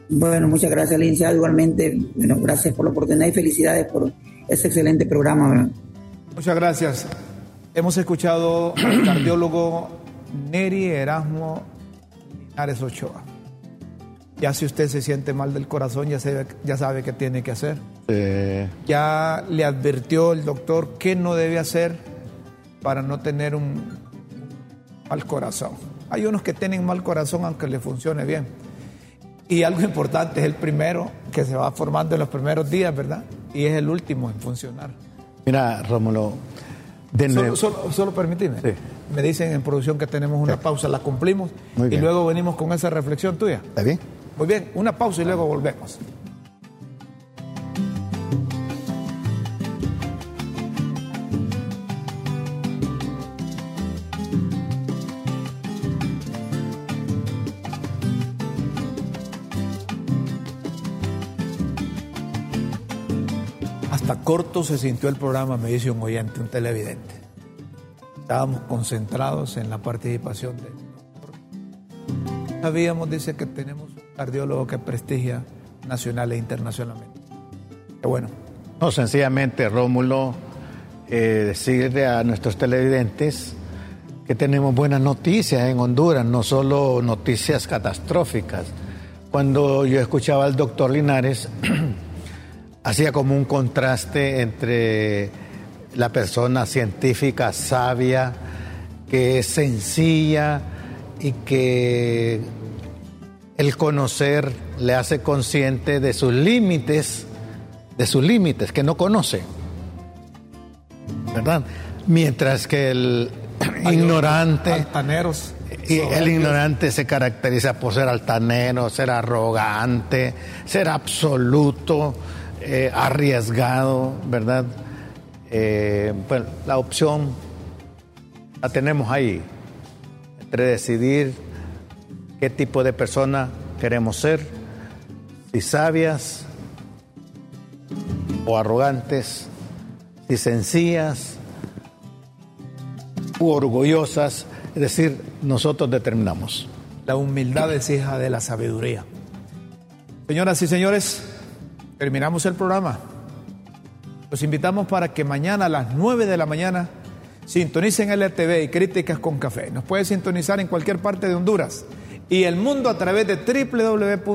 Bueno, muchas gracias, licenciado. Igualmente, bueno, gracias por la oportunidad y felicidades por ese excelente programa. Muchas gracias. Hemos escuchado al cardiólogo Neri Erasmo Linares Ochoa. Ya si usted se siente mal del corazón, ya, sabe, ya sabe qué tiene que hacer. Ya le advirtió el doctor qué no debe hacer para no tener un mal corazón. Hay unos que tienen mal corazón aunque le funcione bien. Y algo importante es el primero que se va formando en los primeros días, ¿verdad? Y es el último en funcionar. Mira, Rómulo, de nuevo. Solo, solo, permitime. Me dicen en producción que tenemos una pausa, la cumplimos y luego venimos con esa reflexión tuya. ¿Está bien? Muy bien, una pausa y luego volvemos. Corto se sintió el programa, me dice un oyente, un televidente. Estábamos concentrados en la participación de Sabíamos, dice, que tenemos un cardiólogo que prestigia nacional e internacionalmente. Qué bueno. No, sencillamente, Rómulo, eh, decirle a nuestros televidentes que tenemos buenas noticias en Honduras, no solo noticias catastróficas. Cuando yo escuchaba al doctor Linares, hacía como un contraste entre la persona científica sabia, que es sencilla y que el conocer le hace consciente de sus límites, de sus límites que no conoce. ¿Verdad? Mientras que el ignorante. Altaneros. Y el ignorante se caracteriza por ser altanero, ser arrogante, ser absoluto, eh, arriesgado, ¿verdad? Eh, bueno, la opción la tenemos ahí, entre decidir qué tipo de persona queremos ser, si sabias o arrogantes, si sencillas u orgullosas, es decir, nosotros determinamos. La humildad es hija de la sabiduría. Señoras y señores, terminamos el programa. Los invitamos para que mañana a las 9 de la mañana sintonicen LTV y Críticas con Café. Nos puede sintonizar en cualquier parte de Honduras y el mundo a través de www.ltv.hn.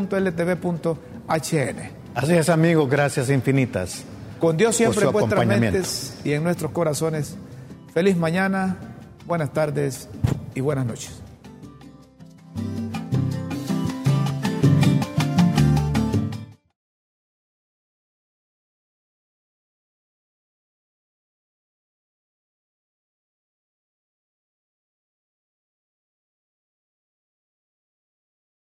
Así es, amigos, gracias infinitas. Con Dios siempre en vuestras mentes y en nuestros corazones. Feliz mañana, buenas tardes y buenas noches.